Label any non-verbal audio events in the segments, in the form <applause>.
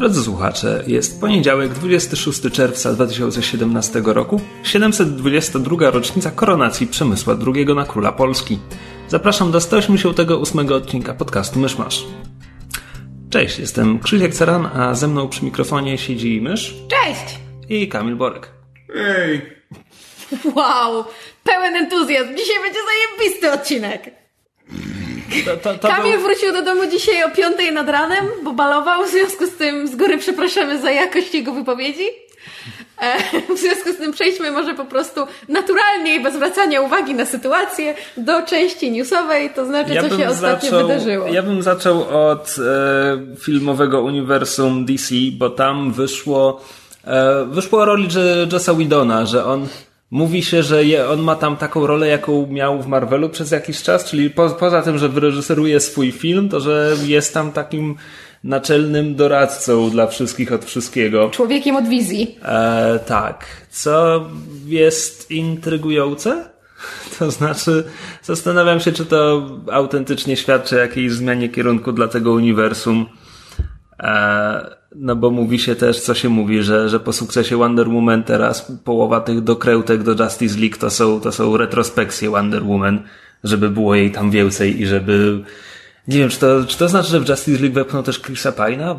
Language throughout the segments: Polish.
Drodzy słuchacze, jest poniedziałek 26 czerwca 2017 roku, 722 rocznica koronacji Przemysła II na króla Polski. Zapraszam do 188 odcinka podcastu Myszmasz. Cześć, jestem Krzysiek Ceran, a ze mną przy mikrofonie siedzi mysz Cześć! i Kamil Borek. Ej! Wow! Pełen entuzjazm. Dzisiaj będzie zajebisty odcinek. To, to, to Kamil był- wrócił do domu dzisiaj o 5 nad ranem, bo balował, w związku z tym z góry przepraszamy za jakość jego wypowiedzi. E, W związku z tym przejdźmy może po prostu naturalnie i bez zwracania uwagi na sytuację do części newsowej, to znaczy co się ostatnio wydarzyło. Ja bym zaczął od e, filmowego uniwersum DC, bo tam wyszło, e, wyszło o roli J- Jossa Whedona, że on mówi się, że je, on ma tam taką rolę, jaką miał w Marvelu przez jakiś czas, czyli po, poza tym, że wyreżyseruje swój film, to że jest tam takim naczelnym doradcą dla wszystkich od wszystkiego. Człowiekiem od wizji. E, tak. Co jest intrygujące? <laughs> To znaczy, zastanawiam się, czy to autentycznie świadczy o jakiejś zmianie kierunku dla tego uniwersum. E, no bo mówi się też, co się mówi, że, że po sukcesie Wonder Woman teraz połowa tych dokrętek do Justice League to są, to są retrospekcje Wonder Woman, żeby było jej tam więcej i żeby... Nie wiem, czy to, czy to znaczy, że w Justice League wepchną też Chrisa Pine'a?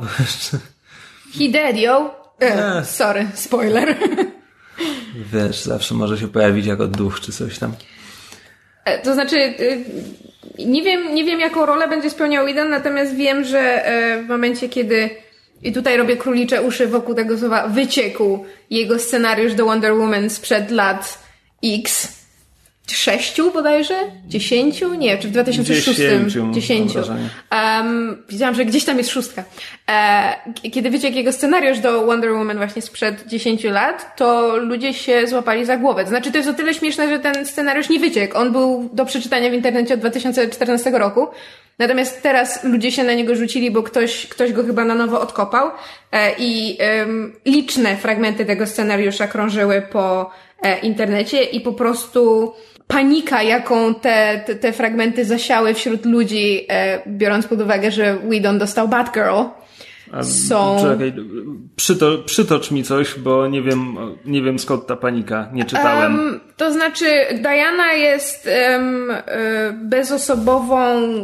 He dead, yo. E, sorry, spoiler. Wiesz, zawsze może się pojawić jako duch czy coś tam. E, To znaczy, y, nie wiem, nie wiem jaką rolę będzie spełniał Whedon, natomiast wiem, że e, w momencie, kiedy i tutaj robię królicze uszy wokół tego słowa, wyciekł jego scenariusz do Wonder Woman sprzed lat X, sześciu bodajże? Dziesięciu? Nie, czy w 2006? Dziesięciu, Dziesięciu. Um, widziałam, że gdzieś tam jest szóstka. E, kiedy wyciekł jego scenariusz do Wonder Woman właśnie sprzed 10 lat, to ludzie się złapali za głowę. To znaczy, to jest o tyle śmieszne, że ten scenariusz nie wyciekł. On był do przeczytania w internecie od 2014 roku. Natomiast teraz ludzie się na niego rzucili, bo ktoś, ktoś go chyba na nowo odkopał e, i em, liczne fragmenty tego scenariusza krążyły po e, internecie i po prostu panika, jaką te, te, te fragmenty zasiały wśród ludzi, e, biorąc pod uwagę, że Whedon dostał Batgirl, są... Czekaj, przyto, przytocz mi coś, bo nie wiem, nie wiem skąd ta panika. Nie czytałem. Em, to znaczy, Diana jest e, bezosobową,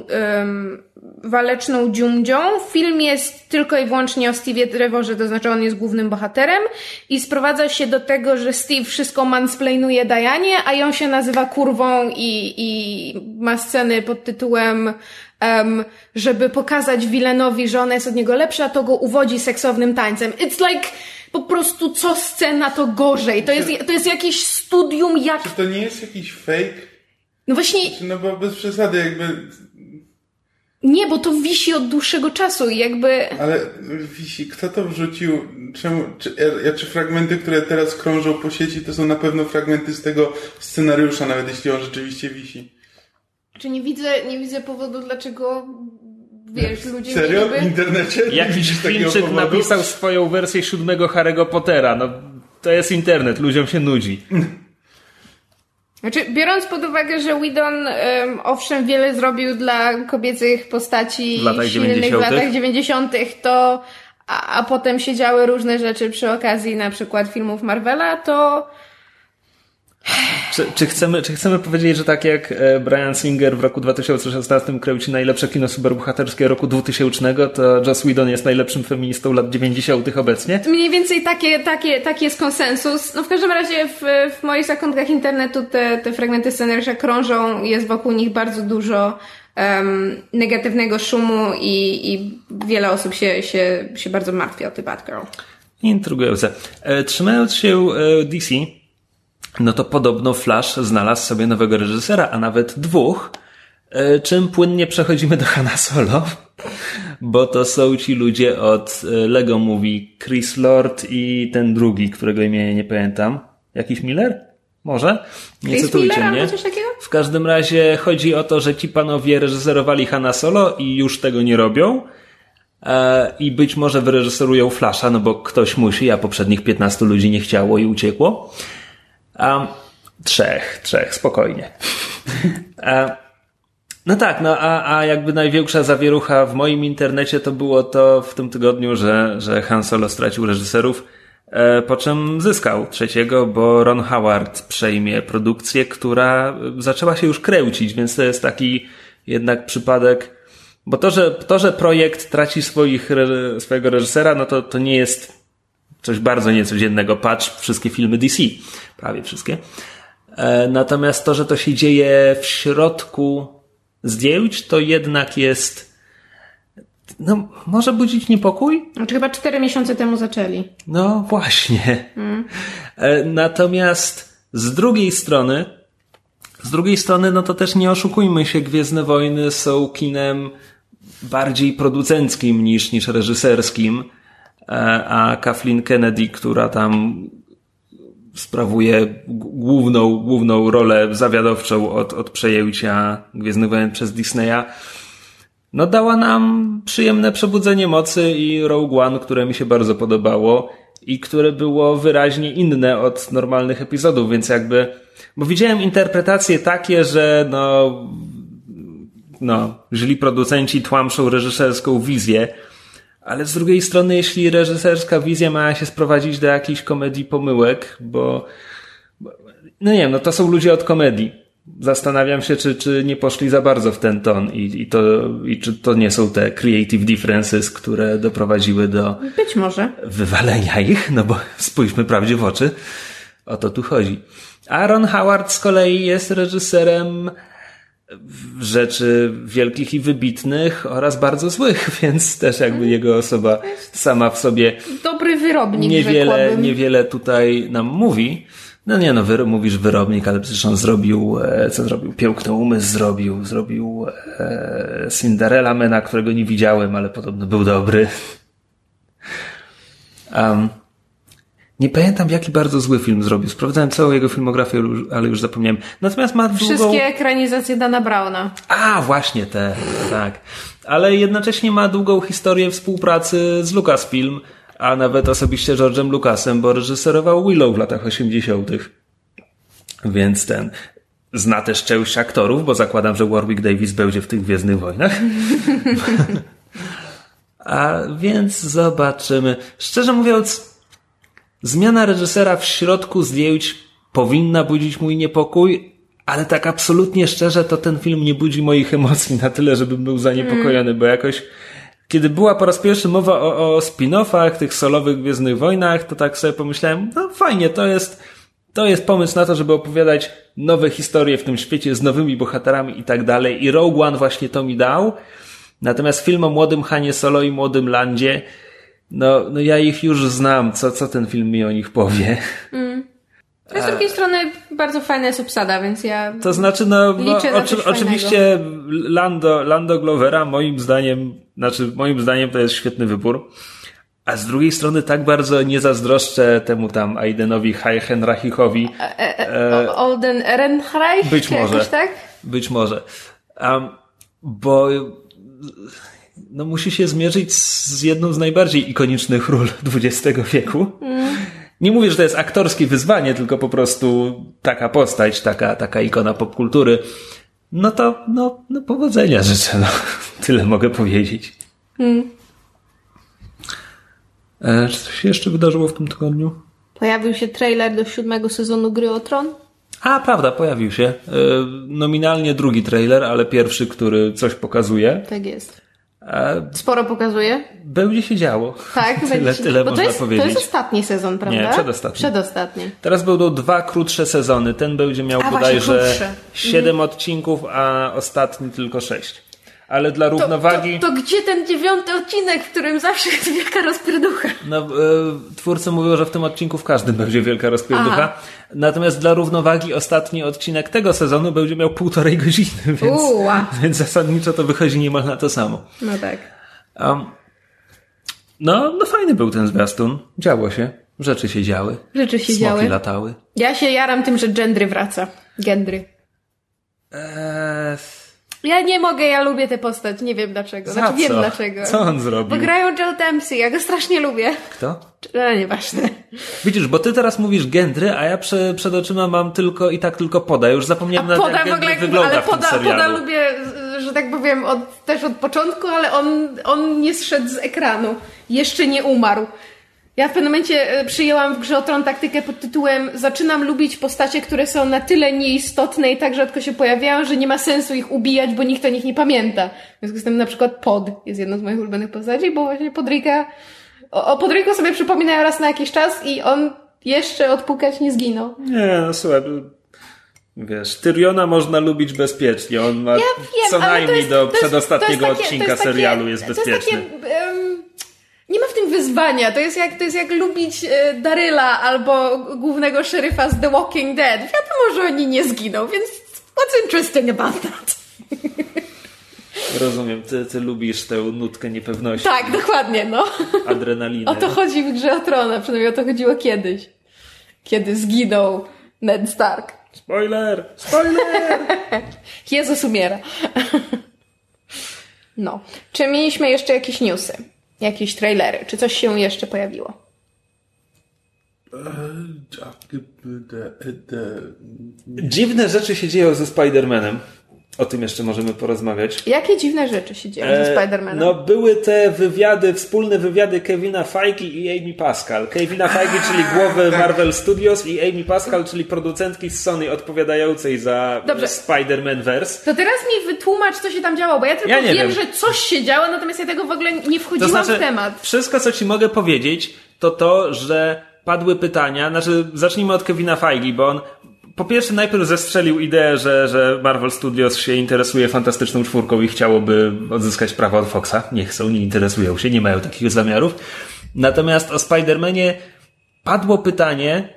em, waleczną dziumdzią. Film jest tylko i wyłącznie o Steve'ie Trevorze, to znaczy on jest głównym bohaterem i sprowadza się do tego, że Steve wszystko mansplainuje Dianie, a ją się nazywa kurwą i, i ma sceny pod tytułem em, żeby pokazać Wilenowi, że ona jest od niego lepsza, to go uwodzi seksownym tańcem. It's like po prostu co scena to gorzej. To jest, to jest jakieś studium jak... Czy to nie jest jakiś fake? No właśnie, No bo bez przesady jakby... nie, bo to wisi od dłuższego czasu i jakby... Ale wisi, kto to wrzucił? Czemu? Czy, ja, czy fragmenty, które teraz krążą po sieci, to są na pewno fragmenty z tego scenariusza, nawet jeśli on rzeczywiście wisi. Czy nie widzę, nie widzę powodu, dlaczego wiesz, ludzie Serio? W mieliby... internecie? Nie <laughs> Jakiś powodu? napisał swoją wersję siódmego Harry'ego Pottera. No, to jest internet, ludziom się nudzi. Znaczy, biorąc pod uwagę, że Whedon em, owszem wiele zrobił dla kobiecych postaci W latach silnych 90., w latach 90., to a, a potem się działy różne rzeczy przy okazji na przykład filmów Marvela, to Czy, czy, chcemy, czy chcemy powiedzieć, że tak jak e, Brian Singer w roku 2016 kręci najlepsze kino superbohaterskie roku 2000, to Joss Whedon jest najlepszym feministą lat 90. obecnie? Mniej więcej takie, takie, taki jest konsensus. No w każdym razie w, w moich zakątkach internetu te, te fragmenty scenariusza krążą, jest wokół nich bardzo dużo em, negatywnego szumu i, i wiele osób się, się, się bardzo martwi o ty Batgirl. Intrygujące. E, Trzymając się e, DC, no to podobno Flash znalazł sobie nowego reżysera, a nawet dwóch, e, czym płynnie przechodzimy do Hanna Solo, <laughs> bo to są ci ludzie od e, Lego Movie, Chris Lord i ten drugi, którego imienia nie pamiętam. Jakiś Miller? Może? Nie Chris cytujcie Miller mnie. coś takiego? W każdym razie chodzi o to, że ci panowie reżyserowali Hanna Solo i już tego nie robią. E, I być może wyreżyserują Flasha, no bo ktoś musi, a poprzednich 15 ludzi nie chciało i uciekło. A, trzech, trzech, spokojnie. <laughs> E, no tak, no a, a jakby największa zawierucha w moim internecie to było to w tym tygodniu, że, że Han Solo stracił reżyserów, e, po czym zyskał trzeciego, bo Ron Howard przejmie produkcję, która zaczęła się już kręcić, więc to jest taki jednak przypadek, bo to, że, to, że projekt traci swoich, swojego reżysera, no to, to nie jest coś bardzo niecodziennego. Patrz wszystkie filmy DC, prawie wszystkie. E, Natomiast to, że to się dzieje w środku zdjęć, to jednak jest. No, może budzić niepokój? Znaczy chyba cztery miesiące temu zaczęli. No właśnie. E, Natomiast z drugiej strony, z drugiej strony, no to też nie oszukujmy się, Gwiezdne Wojny są kinem bardziej producenckim niż, niż reżyserskim, a Kathleen Kennedy, która tam sprawuje główną, główną rolę zawiadowczą od, od przejęcia Gwiezdnych Wojen przez Disneya, no dała nam przyjemne przebudzenie mocy i Rogue One, które mi się bardzo podobało i które było wyraźnie inne od normalnych epizodów, więc jakby, bo widziałem interpretacje takie, że no, no, źli producenci tłamszą reżyserską wizję, ale z drugiej strony, jeśli reżyserska wizja ma się sprowadzić do jakiejś komedii pomyłek, bo, no nie wiem, no to są ludzie od komedii. Zastanawiam się, czy, czy nie poszli za bardzo w ten ton i, i, to, i czy to nie są te creative differences, które doprowadziły do Być może. wywalenia ich, no bo <laughs> spójrzmy prawdzie w oczy. O to tu chodzi. Aaron Howard z kolei jest reżyserem rzeczy wielkich i wybitnych oraz bardzo złych, <laughs> więc też jakby jego osoba sama w sobie Dobry wyrobnik, niewiele, rzekłabym. niewiele tutaj nam mówi. No nie no, wy, mówisz wyrobnik, ale przecież on zrobił, e, co zrobił? Piękny umysł zrobił, zrobił e, Cinderella Mena, którego nie widziałem, ale podobno był dobry. <laughs> Um, nie pamiętam, jaki bardzo zły film zrobił. Sprawdzałem całą jego filmografię, ale już zapomniałem. Natomiast ma długą... Wszystkie ekranizacje Dana Browna. A, właśnie te, tak. Ale jednocześnie ma długą historię współpracy z Lucasfilm, a nawet osobiście George'em Lucasem, bo reżyserował Willow w latach 80. Więc ten zna też część aktorów, bo zakładam, że Warwick Davis będzie w tych Gwiezdnych Wojnach. <laughs> a więc zobaczymy. Szczerze mówiąc, zmiana reżysera w środku zdjęć powinna budzić mój niepokój, ale tak absolutnie szczerze, to ten film nie budzi moich emocji na tyle, żebym był zaniepokojony, bo jakoś kiedy była po raz pierwszy mowa o, o spin-offach, tych solowych Gwiezdnych Wojnach, to tak sobie pomyślałem, no fajnie, to jest, to jest pomysł na to, żeby opowiadać nowe historie w tym świecie z nowymi bohaterami i tak dalej. I Rogue One właśnie to mi dał. Natomiast film o młodym Hanie Solo i młodym Landzie, no, no ja ich już znam, co, co ten film mi o nich powie. <laughs> A z drugiej strony bardzo fajna jest obsada, więc ja... To znaczy, no, no oczy, oczywiście Lando, Lando Glovera moim zdaniem, znaczy moim zdaniem to jest świetny wybór. A z drugiej strony tak bardzo nie zazdroszczę temu tam Aidenowi Heihenreichowi. E, Olden Ehrenreich? Być może. Jakoś tak? Być może. Um, bo no, musi się zmierzyć z jedną z najbardziej ikonicznych ról XX wieku. Nie mówię, że to jest aktorskie wyzwanie, tylko po prostu taka postać, taka, taka ikona popkultury. No to, no, no powodzenia życzę, no. <laughs> Tyle mogę powiedzieć. E, czy coś się jeszcze wydarzyło w tym tygodniu? Pojawił się trailer do siódmego sezonu Gry o Tron. A, prawda, pojawił się. E, nominalnie drugi trailer, ale pierwszy, który coś pokazuje. Tak jest. Sporo pokazuje. będzie się działo. Tak, <laughs> tyle, będzie się- tyle bo można to jest, powiedzieć. To jest ostatni sezon, prawda? Nie, przedostatni. Przedostatni. Teraz będą dwa krótsze sezony. Ten będzie miał A, właśnie, bodajże krótsze. siedem odcinków, a ostatni tylko sześć. Ale dla To, równowagi. to, to gdzie ten dziewiąty odcinek, w którym zawsze jest wielka rozpierducha? No, e, twórcy mówią, że w tym odcinku w każdym będzie wielka rozpierducha. Aha. Natomiast dla równowagi ostatni odcinek tego sezonu będzie miał półtorej <laughs> godziny, więc, Uła. więc zasadniczo to wychodzi niemal na to samo. No tak. Um, no, no fajny był ten zwiastun. Działo się. Rzeczy się działy. Rzeczy się Smoki działy. latały. Ja się jaram tym, że gendry wraca. Gendry. Eee, Ja nie mogę, ja lubię tę postać, nie wiem dlaczego. Znaczy wiem co? dlaczego. Co on zrobił? Bo grają Joe Dempsey, ja go strasznie lubię. Kto? Ale nieważne. Widzisz, bo ty teraz mówisz Gendry, a ja prze, przed oczyma mam tylko i tak tylko Poda. Już zapomniałem A nawet Poda jak w ogóle, wygląda ale w Poda. Poda lubię, że tak powiem, od, też od początku, ale on, on nie zszedł z ekranu. Jeszcze nie umarł. Ja w pewnym momencie e, przyjęłam w grze o Tron taktykę pod tytułem Zaczynam lubić postacie, które są na tyle nieistotne i tak rzadko się pojawiają, że nie ma sensu ich ubijać, bo nikt o nich nie pamięta. W związku z tym na przykład Pod jest jedną z moich ulubionych postaci, bo właśnie Podryka... O, o Podryku sobie przypominają raz na jakiś czas i on jeszcze odpukać nie zginął. Nie, no słuchaj, wiesz, Tyriona można lubić bezpiecznie. On ma Ja wiem, co to najmniej jest, do to jest, przedostatniego to takie, odcinka to jest takie, serialu jest To bezpieczny. jest takie, nie ma w tym wyzwania. To jest jak, to jest jak lubić e, Daryla albo głównego szeryfa z The Walking Dead. Wiadomo, że oni nie zginą, więc what's interesting about that? Rozumiem, ty, ty lubisz tę nutkę niepewności, Tak, dokładnie, no. adrenalinę. O to chodzi w grze o Trona, przynajmniej o to chodziło kiedyś. Kiedy zginął Ned Stark. Spoiler! Spoiler! <laughs> Jezus umiera. No. Czy mieliśmy jeszcze jakieś newsy? Jakieś trailery? Czy coś się jeszcze pojawiło? Dziwne rzeczy się dzieją ze Spider-Manem. O tym jeszcze możemy porozmawiać. Jakie dziwne rzeczy się dzieją ze Spider-Manem? No były te wywiady, wspólne wywiady Kevina Feige i Amy Pascal. Kevina Feige, czyli głowy tak. Marvel Studios i Amy Pascal, czyli producentki z Sony odpowiadającej za. Spider-Man Verse. To teraz mi wytłumacz, co się tam działo, bo ja tylko Ja wiem, wiem. że coś się działo, natomiast ja tego w ogóle nie To wchodziłam znaczy, w temat. wszystko co ci mogę powiedzieć, to to, że padły pytania, znaczy zacznijmy od Kevina Feige, bo on po pierwsze najpierw zestrzelił ideę, że, że Marvel Studios się interesuje fantastyczną czwórką i chciałoby odzyskać prawa od Foxa. Nie chcą, nie interesują się, nie mają takich zamiarów. Natomiast o Spider-Manie padło pytanie,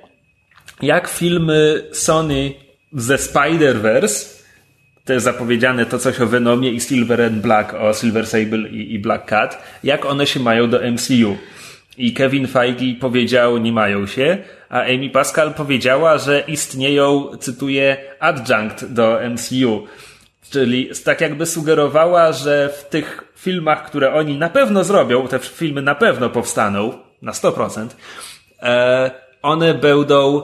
jak filmy Sony ze Spider-Verse, te zapowiedziane to coś o Venomie i Silver and Black, o Silver Sable i, i Black Cat, jak one się mają do MCU. I Kevin Feige powiedział, nie mają się, a Amy Pascal powiedziała, że istnieją, cytuję, adjunct do MCU. Czyli tak jakby sugerowała, że w tych filmach, które oni na pewno zrobią, te filmy na pewno powstaną, na 100%, e, one będą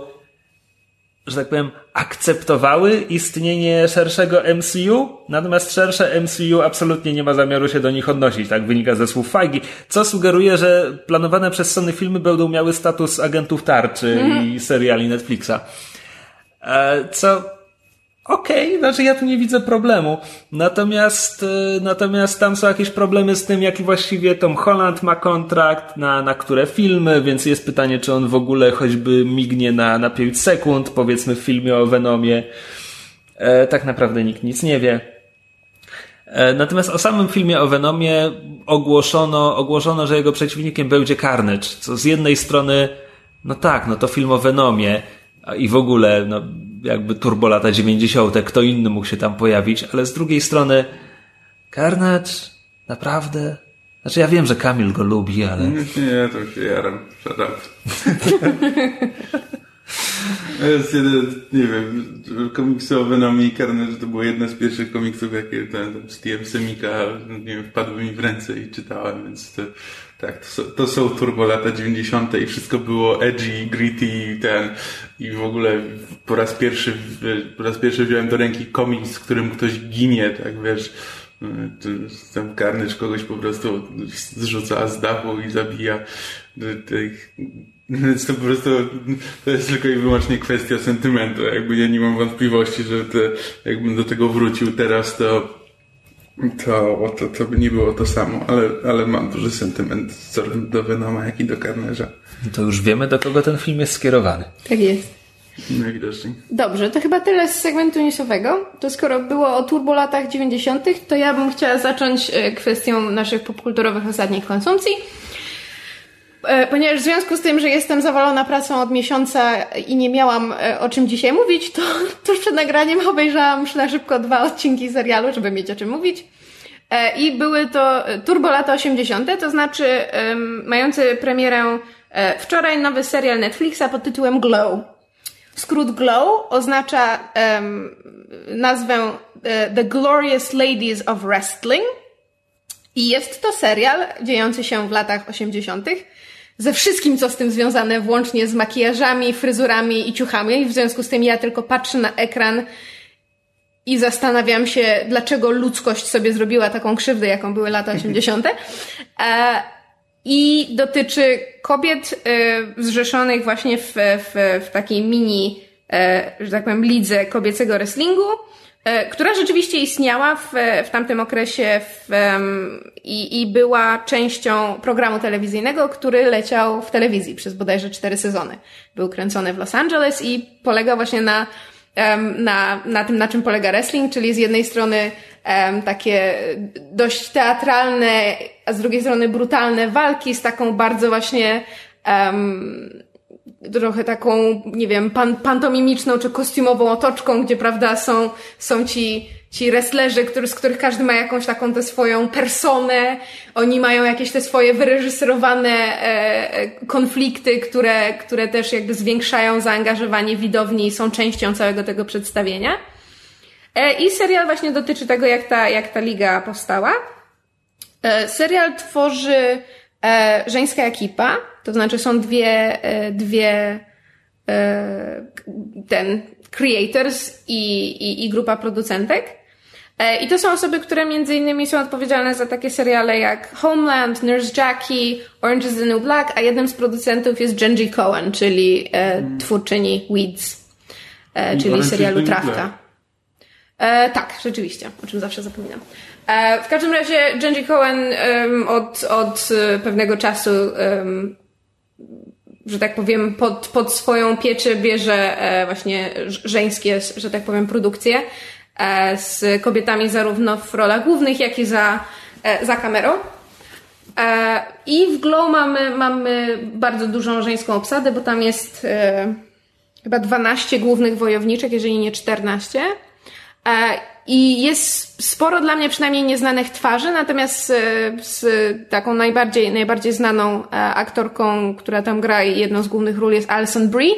że tak powiem, akceptowały istnienie szerszego MCU, natomiast szersze MCU absolutnie nie ma zamiaru się do nich odnosić, tak wynika ze słów Feige, co sugeruje, że planowane przez Sony filmy będą miały status agentów tarczy i seriali Netflixa. E, co Okej, znaczy ja tu nie widzę problemu. Natomiast, y, natomiast tam są jakieś problemy z tym, jaki właściwie Tom Holland ma kontrakt, na, na które filmy, więc jest pytanie, czy on w ogóle choćby mignie na, na 5 sekund, powiedzmy w filmie o Venomie. E, tak naprawdę nikt nic nie wie. E, Natomiast o samym filmie o Venomie ogłoszono, ogłoszono, że jego przeciwnikiem będzie Carnage, co z jednej strony, no tak, no to film o Venomie i w ogóle, no jakby turbo lata 90., kto inny mógł się tam pojawić, ale z drugiej strony Carnage, naprawdę? Znaczy ja wiem, że Kamil go lubi, ale... Nie, to się jaram. Shut <laughs> up. Jest jeden, nie wiem, komiksy o Venomie i Carnage to było jedno z pierwszych komiksów, jakie ten, ten Steve Semika, nie wiem, wpadły mi w ręce i czytałem, więc to, tak, to, są- to są turbo lata 90. i wszystko było edgy, gritty ten i w ogóle po raz pierwszy, po raz pierwszy wziąłem do ręki komiks, w którym ktoś ginie, tak wiesz, ten Carnage kogoś po prostu zrzuca z dachu i zabija tych więc <laughs> to po prostu to jest tylko i wyłącznie kwestia sentymentu. Jakby ja nie mam wątpliwości, że te, jakbym do tego wrócił teraz, to to, to, to by nie było to samo, ale, ale mam duży sentyment zarówno do Venoma, jak i do Carnage'a. To już wiemy, do kogo ten film jest skierowany. Tak jest. Najwidoczniej. Dobrze, to chyba tyle z segmentu newsowego. To skoro było o turbolatach 90., to ja bym chciała zacząć e, kwestią naszych popkulturowych ostatnich konsumpcji. E, Ponieważ w związku z tym, że jestem zawalona pracą od miesiąca i nie miałam e, o czym dzisiaj mówić, to <laughs> tuż przed nagraniem obejrzałam na szybko dwa odcinki serialu, żeby mieć o czym mówić. E, I były to Turbo lata 80., to znaczy em, mający premierę wczoraj nowy serial Netflixa pod tytułem Glow. Skrót Glow oznacza um, nazwę The Glorious Ladies of Wrestling. I jest to serial dziejący się w latach 80. ze wszystkim, co z tym związane, włącznie z makijażami, fryzurami i ciuchami. W związku z tym ja tylko patrzę na ekran i zastanawiam się, dlaczego ludzkość sobie zrobiła taką krzywdę, jaką były lata <laughs> 80. E, I dotyczy kobiet e, zrzeszonych właśnie w, w, w takiej mini, e, że tak powiem, lidze kobiecego wrestlingu, która rzeczywiście istniała w, w tamtym okresie w, i, i była częścią programu telewizyjnego, który leciał w telewizji przez bodajże cztery sezony. Był kręcony w Los Angeles i polegał właśnie na na, na tym, na czym polega wrestling, czyli z jednej strony um, takie dość teatralne, a z drugiej strony brutalne walki z taką bardzo właśnie um, trochę taką, nie wiem, pan, pantomimiczną czy kostiumową otoczką, gdzie, prawda, są, są ci ci wrestlerzy, który, z których każdy ma jakąś taką tę swoją personę, oni mają jakieś te swoje wyreżyserowane e, e, konflikty, które, które też jakby zwiększają zaangażowanie widowni i są częścią całego tego przedstawienia. E, I serial właśnie dotyczy tego, jak ta, jak ta liga powstała. E, serial tworzy e, żeńska ekipa, to znaczy są dwie, e, dwie ten creators i, i, i grupa producentek. E, I to są osoby, które między innymi są odpowiedzialne za takie seriale jak Homeland, Nurse Jackie, Orange is the New Black, a jednym z producentów jest Genji Cohen, czyli e, twórczyni Weeds, e, czyli Orange serialu Trawka. E, tak, rzeczywiście, o czym zawsze zapominam. E, w każdym razie Genji Cohen od, od e, pewnego czasu że tak powiem, pod, pod swoją pieczę bierze e, właśnie żeńskie, że tak powiem, produkcje. Z kobietami zarówno w rolach głównych, jak i za, za kamerą. I w Glow mamy, mamy bardzo dużą żeńską obsadę, bo tam jest chyba 12 głównych wojowniczek, jeżeli nie 14. I jest sporo dla mnie przynajmniej nieznanych twarzy, natomiast z, z taką najbardziej, najbardziej znaną aktorką, która tam gra i jedną z głównych ról jest Alison Brie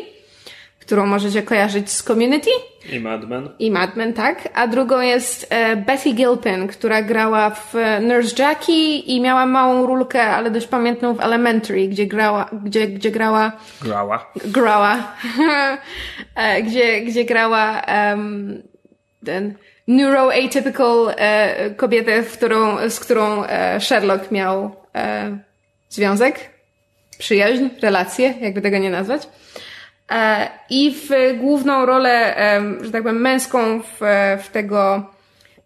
którą możecie kojarzyć z Community. I Mad Men. I Mad Men, tak. A drugą jest e, Betty Gilpin, która grała w e, Nurse Jackie i miała małą rulkę, ale dość pamiętną w Elementary, gdzie grała, gdzie, gdzie grała... Grała. Grała. <laughs> e, gdzie, gdzie grała um, ten neuroatypical e, kobietę, w którą, z którą e, Sherlock miał e, związek, przyjaźń, relację, jakby tego nie nazwać. E, I w główną rolę, że tak powiem, męską w, w tego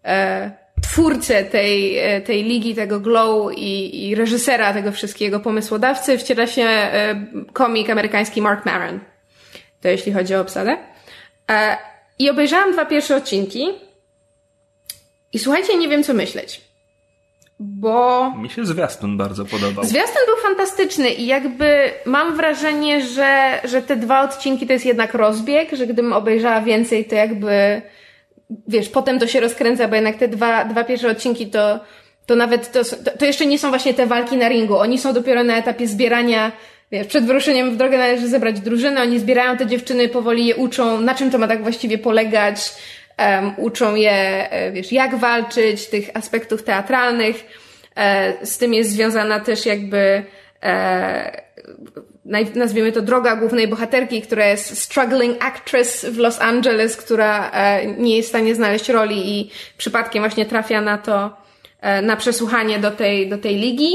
e, twórcę tej, e, tej ligi, tego Glow i, i reżysera tego wszystkiego, pomysłodawcy, wciela się komik amerykański Mark Maron. To jeśli chodzi o obsadę. I obejrzałam dwa pierwsze odcinki. I słuchajcie, nie wiem co myśleć bo... Mi się zwiastun bardzo podobał. Zwiastun był fantastyczny i jakby mam wrażenie, że, że te dwa odcinki to jest jednak rozbieg, że gdybym obejrzała więcej, to jakby wiesz, potem to się rozkręca, bo jednak te dwa, dwa pierwsze odcinki to, to nawet to, to jeszcze nie są właśnie te walki na ringu. Oni są dopiero na etapie zbierania wiesz, przed wyruszeniem w drogę należy zebrać drużynę, oni zbierają te dziewczyny, powoli je uczą, na czym to ma tak właściwie polegać, um, uczą je, e, wiesz, jak walczyć, tych aspektów teatralnych. E, z tym jest związana też jakby e, nazwijmy to droga głównej bohaterki, która jest struggling actress w Los Angeles, która nie jest w stanie znaleźć roli i przypadkiem właśnie trafia na to, na przesłuchanie do tej, do tej ligi.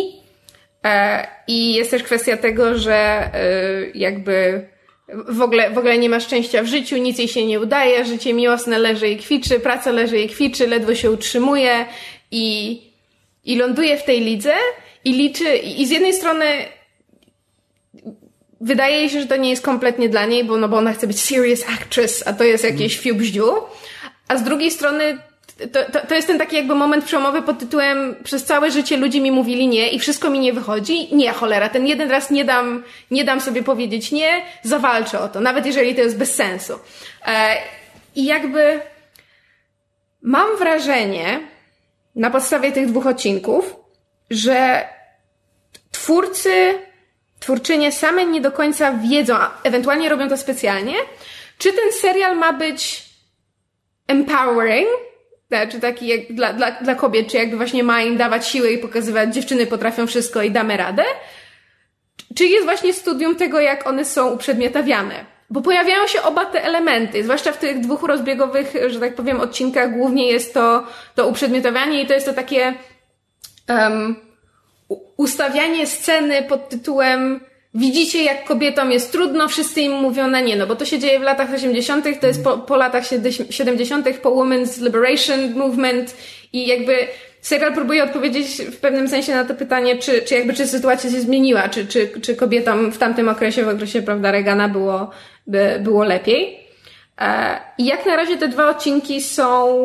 I jest też kwestia tego, że jakby w ogóle, w ogóle nie ma szczęścia w życiu, nic jej się nie udaje, życie miłosne leży i kwiczy, praca leży i kwiczy, ledwo się utrzymuje i, i ląduje w tej lidze i liczy, i z jednej strony wydaje jej się, że to nie jest kompletnie dla niej, bo, no bo ona chce być serious actress, a to jest jakieś fiubździu, a z drugiej strony to, to, to jest ten taki jakby moment przełomowy pod tytułem przez całe życie ludzie mi mówili nie i wszystko mi nie wychodzi. Nie, cholera, ten jeden raz nie dam, nie dam sobie powiedzieć nie, zawalczę o to, nawet jeżeli to jest bez sensu. E, I jakby mam wrażenie, na podstawie tych dwóch odcinków, że twórcy twórczynie same nie do końca wiedzą, a ewentualnie robią to specjalnie, czy ten serial ma być empowering, czy taki jak dla, dla, dla kobiet, czy jakby właśnie ma im dawać siłę i pokazywać, dziewczyny potrafią wszystko i damy radę, czy jest właśnie studium tego, jak one są uprzedmiotawiane. Bo pojawiają się oba te elementy, zwłaszcza w tych dwóch rozbiegowych, że tak powiem, odcinkach głównie jest to, to uprzedmiotawianie i to jest to takie um, ustawianie sceny pod tytułem widzicie, jak kobietom jest trudno, wszyscy im mówią na nie, no bo to się dzieje w latach 80., to jest po, po latach 70., po Women's Liberation Movement i jakby serial próbuje odpowiedzieć w pewnym sensie na to pytanie, czy, czy jakby czy sytuacja się zmieniła, czy, czy, czy kobietom w tamtym okresie, w okresie, prawda, Reagana było, by, było lepiej. E, I jak na razie te dwa odcinki są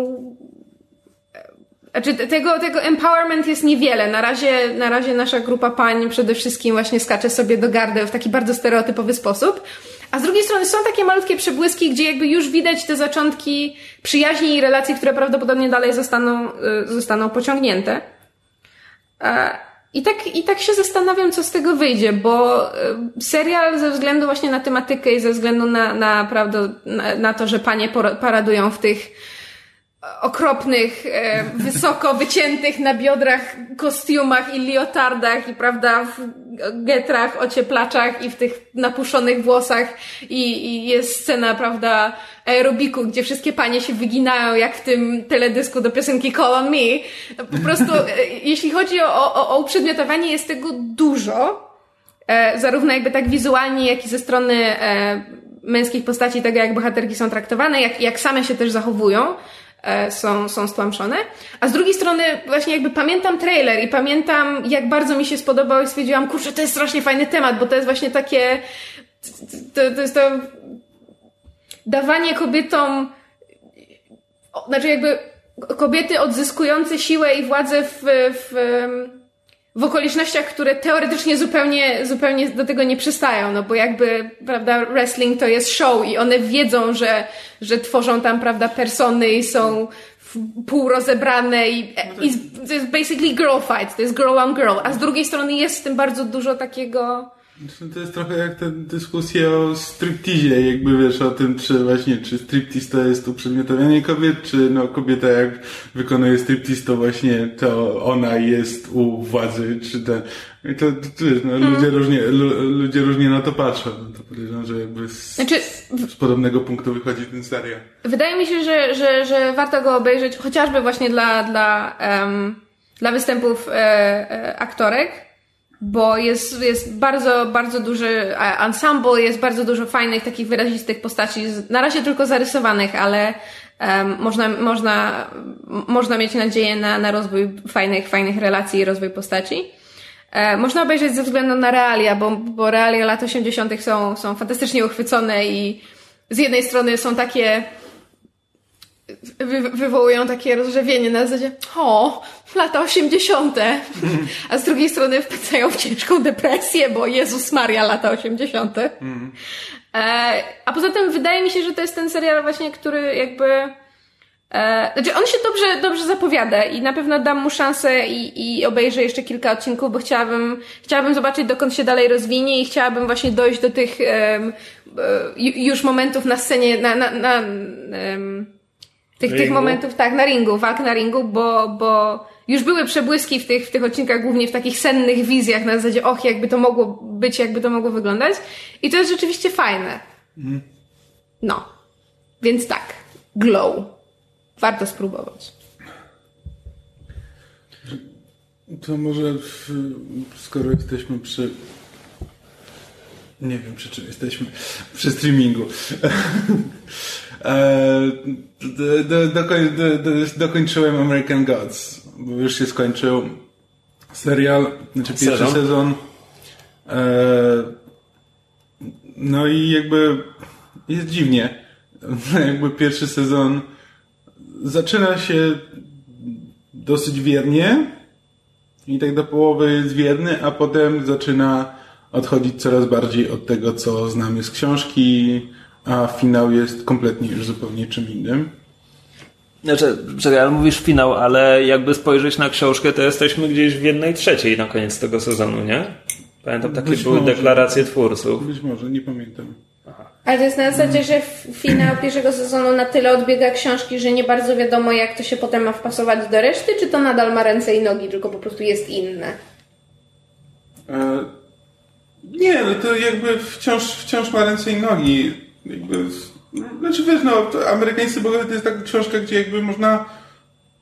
znaczy, tego, tego empowerment jest niewiele. Na razie, na razie nasza grupa pań przede wszystkim właśnie skacze sobie do gardeł w taki bardzo stereotypowy sposób. A z drugiej strony są takie malutkie przebłyski, gdzie jakby już widać te zaczątki przyjaźni i relacji, które prawdopodobnie dalej zostaną, y, zostaną pociągnięte. E, I tak, I tak się zastanawiam, co z tego wyjdzie, bo y, serial ze względu właśnie na tematykę i ze względu na, na, na, na to, że panie paradują w tych okropnych, e, wysoko wyciętych na biodrach kostiumach i liotardach i prawda, w getrach, ocieplaczach i w tych napuszonych włosach i, i jest scena, prawda, aerobiku, gdzie wszystkie panie się wyginają jak w tym teledysku do piosenki Call on Me. Po prostu, e, jeśli chodzi o, o, o uprzedmiotowanie, jest tego dużo, e, zarówno jakby tak wizualnie, jak i ze strony e, męskich postaci, tego jak bohaterki są traktowane, jak, jak same się też zachowują. E, są, są stłamszone. A z drugiej strony właśnie jakby pamiętam trailer i pamiętam jak bardzo mi się spodobał i stwierdziłam, kurczę, to jest strasznie fajny temat, bo to jest właśnie takie, to, to jest to dawanie kobietom, znaczy jakby kobiety odzyskujące siłę i władzę w, w w okolicznościach, które teoretycznie zupełnie, zupełnie do tego nie przystają, no bo jakby, prawda, wrestling to jest show i one wiedzą, że, że tworzą tam, prawda, persony i są pół rozebrane i, i to jest basically girl fight, to jest girl on girl, a z drugiej strony jest w tym bardzo dużo takiego to jest trochę jak ta dyskusja o striptizie, jakby wiesz o tym, czy właśnie, czy striptiz to jest uprzedmiotowienie kobiet, czy no kobieta jak wykonuje striptiz, to właśnie to ona jest u władzy, czy ten, i to, to wiesz, no, hmm. ludzie różnie, ludzie różnie na to patrzą, no, to podejrzewam, że jakby z, znaczy, z podobnego punktu wychodzi ten serial. Wydaje mi się, że, że, że warto go obejrzeć, chociażby właśnie dla, dla, um, dla występów e, e, aktorek, bo jest, jest bardzo, bardzo duży ensemble, jest bardzo dużo fajnych, takich wyrazistych postaci, na razie tylko zarysowanych, ale um, można, można, można mieć nadzieję na, na rozwój fajnych, fajnych relacji i rozwój postaci. E, można obejrzeć ze względu na realia, bo, bo realia lat 80. są, są fantastycznie uchwycone i z jednej strony są takie wy, wywołują takie rozrzewienie na zasadzie o, lata osiemdziesiąte, a z drugiej strony wpędzają w ciężką depresję, bo Jezus Maria, lata osiemdziesiąte. E, a poza tym wydaje mi się, że to jest ten serial właśnie, który jakby e, znaczy on się dobrze, dobrze zapowiada i na pewno dam mu szansę i, i obejrzę jeszcze kilka odcinków, bo chciałabym, chciałabym zobaczyć dokąd się dalej rozwinie i chciałabym właśnie dojść do tych um, już momentów na scenie, na, na, na um, tych, tych momentów, tak, na ringu, walk na ringu, bo, bo już były przebłyski w tych, w tych odcinkach, głównie w takich sennych wizjach na zasadzie, och, jakby to mogło być, jakby to mogło wyglądać. I to jest rzeczywiście fajne. Mhm. No. Więc tak, glow. Warto spróbować. To może, skoro jesteśmy przy nie wiem, przy czym jesteśmy. Przy streamingu. <laughs> E, do, do, do, dokończyłem American Gods, bo już się skończył serial, znaczy pierwszy sezon. sezon. E, no i jakby jest dziwnie. <laughs> Jakby pierwszy sezon zaczyna się dosyć wiernie i tak do połowy jest wierny, a potem zaczyna odchodzić coraz bardziej od tego, co znamy z książki, a finał jest kompletnie już zupełnie czym innym. Znaczy, czekaj, ale mówisz finał, ale jakby spojrzeć na książkę, to jesteśmy gdzieś w jednej trzeciej na koniec tego sezonu, nie? Pamiętam, takie Być były może. deklaracje twórców. Być może, nie pamiętam. Ale to jest na zasadzie, że finał pierwszego sezonu na tyle odbiega książki, że nie bardzo wiadomo, jak to się potem ma wpasować do reszty, czy to nadal ma ręce i nogi, tylko po prostu jest inne. E, nie, no to jakby wciąż, wciąż ma ręce i nogi. Jakby, znaczy wiesz, no, amerykańscy bogowie to jest taka książka, gdzie jakby można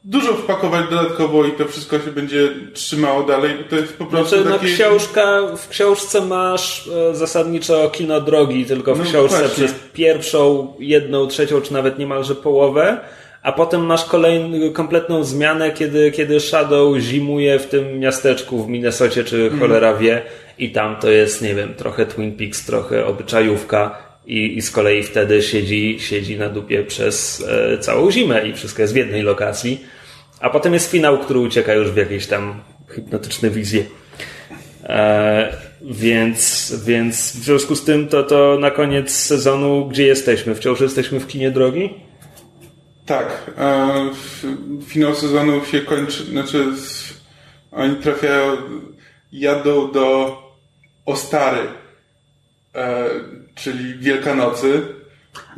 dużo wpakować dodatkowo i to wszystko się będzie trzymało dalej, bo to jest po prostu Znaczy, no takie... książka, w książce masz e, zasadniczo kino drogi, tylko w No książce właśnie. przez pierwszą, jedną, trzecią, czy nawet niemalże połowę, a potem masz kolejną, kompletną zmianę, kiedy, kiedy Shadow zimuje w tym miasteczku w Minnesocie, czy Mhm. cholera wie, i tam to jest, nie wiem, trochę Twin Peaks, trochę obyczajówka, i, i z kolei wtedy siedzi, siedzi na dupie przez e, całą zimę i wszystko jest w jednej lokacji. A potem jest finał, który ucieka już w jakieś tam hipnotyczne wizje. E, więc, więc w związku z tym to, to na koniec sezonu, gdzie jesteśmy? Wciąż jesteśmy w kinie drogi? Tak. E, finał sezonu się kończy, znaczy oni trafiają, jadą do Ostary, e, czyli Wielkanocy.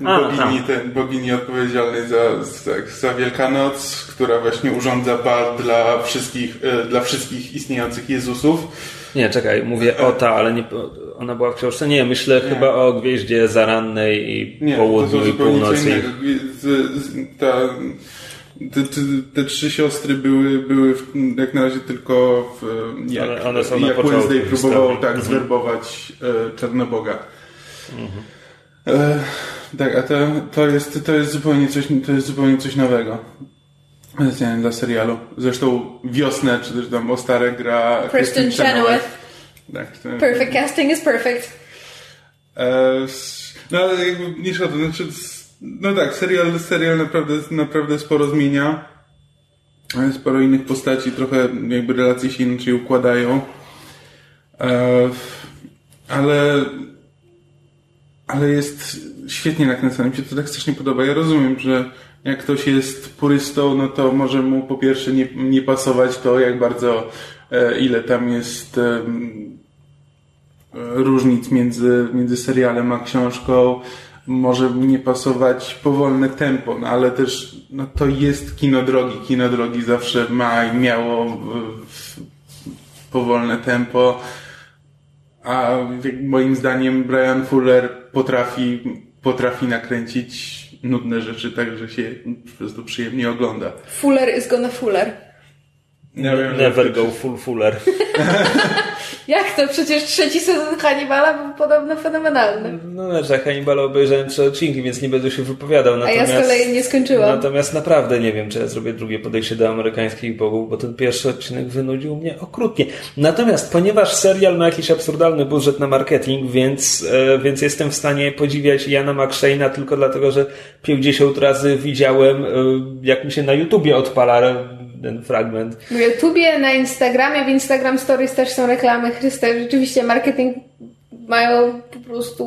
A, bogini, ten, bogini odpowiedzialnej za, za, za Wielkanoc, która właśnie urządza bal dla wszystkich, e, dla wszystkich istniejących Jezusów. Nie, czekaj, mówię o ta, ale nie, ona była w książce. Nie, myślę chyba o gwieździe zarannej i Nie, południu i północy. Z, z, ta, te, te, te trzy siostry były, były w, jak na razie tylko w, jak, One- one są jak Wednesday próbował historii. tak Mhm. zwerbować e, Czarnoboga. E, tak, a to, to, jest, to, jest zupełnie coś, to jest zupełnie coś nowego. Specjalnie dla serialu. Zresztą wiosnę, czy też tam o stare gra Kristen Chenoweth. Tak, to- Perfect casting is perfect. E, No ale jakby mniejsza to, znaczy, no tak, serial, serial naprawdę, naprawdę sporo zmienia. Sporo innych postaci, trochę jakby relacje się inaczej układają. E, ale, ale jest świetnie nakręcony. Mi się to tak strasznie podoba. Ja rozumiem, że jak ktoś jest purystą, no to może mu po pierwsze nie, nie pasować to, jak bardzo, e, ile tam jest różnic między, między serialem a książką. Może nie pasować powolne tempo, no ale też no to jest kino drogi. Kino drogi zawsze ma i miało e, powolne tempo. A moim zdaniem Brian Fuller potrafi, potrafi nakręcić nudne rzeczy tak, że się po prostu przyjemnie ogląda. Fuller is gonna Fuller. Ja wiem, Never go full fuller. <laughs> Jak to? Przecież trzeci sezon Hannibala był podobno fenomenalny. No, znaczy, Hannibala obejrzałem trzy odcinki, więc nie będę się wypowiadał. A Natomiast, ja z kolei nie skończyłam. Natomiast naprawdę nie wiem, czy ja zrobię drugie podejście do amerykańskich bogów, bo ten pierwszy odcinek wynudził mnie okrutnie. Natomiast ponieważ serial ma jakiś absurdalny budżet na marketing, więc, e, więc jestem w stanie podziwiać Jana McShane'a tylko dlatego, że 50 razy widziałem, e, jak mi się na YouTubie odpala ten fragment. W YouTubie, na Instagramie, w Instagram Stories też są reklamy. Chryste, rzeczywiście marketing mają po prostu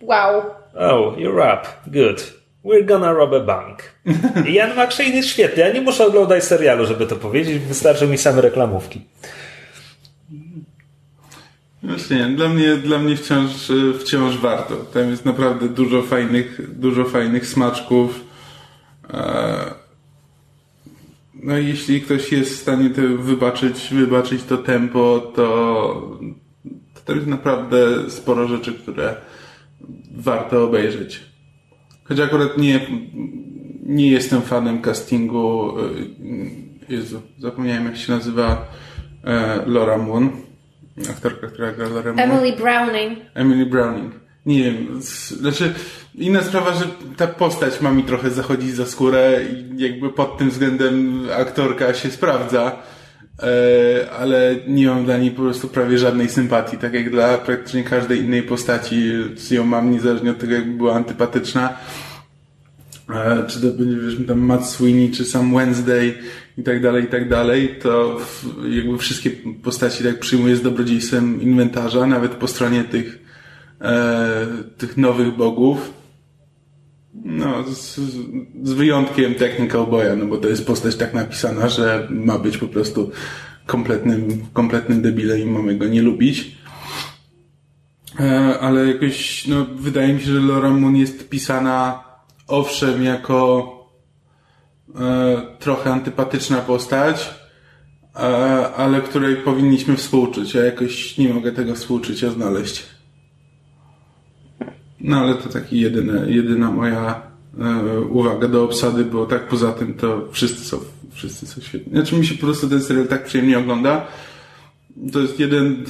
wow. Oh, you're up. Good. We're gonna rob a bank. I Jan McShane jest świetny. Ja nie muszę oglądać serialu, żeby to powiedzieć. Wystarczą mi same reklamówki. Właśnie, dla mnie, dla mnie wciąż, wciąż warto. Tam jest naprawdę dużo fajnych, dużo fajnych smaczków. E, No i jeśli ktoś jest w stanie to wybaczyć, wybaczyć to tempo, to, to tam jest naprawdę sporo rzeczy, które warto obejrzeć. Choć akurat nie, nie jestem fanem castingu. y, Jezu, zapomniałem jak się nazywa e, Laura Moon. Aktorka, która gra Laura Moon. Emily Browning. Emily Browning. Nie wiem, znaczy inna sprawa, że ta postać ma mi trochę zachodzić za skórę i jakby pod tym względem aktorka się sprawdza, e, ale nie mam dla niej po prostu prawie żadnej sympatii, tak jak dla praktycznie każdej innej postaci, z ją mam niezależnie od tego, jakby była antypatyczna. E, czy to będzie, wiesz, tam Matt Sweeney, czy sam Wednesday i tak dalej, i tak dalej, to jakby wszystkie postaci tak przyjmuję z dobrodziejstwem inwentarza, nawet po stronie tych, e, tych nowych bogów. No, z, z wyjątkiem Technical Boya, no bo to jest postać tak napisana, że ma być po prostu kompletnym, kompletnym debilem i mamy go nie lubić. E, ale jakoś, no, wydaje mi się, że Laura Moon jest pisana owszem jako e, trochę antypatyczna postać, e, ale której powinniśmy współczuć. Ja jakoś nie mogę tego współczucia znaleźć. No ale to taki jedyne, jedyna moja e, uwaga do obsady, bo tak poza tym to wszyscy są, wszyscy są świetni. Znaczy mi się po prostu ten serial tak przyjemnie ogląda. To jest jeden,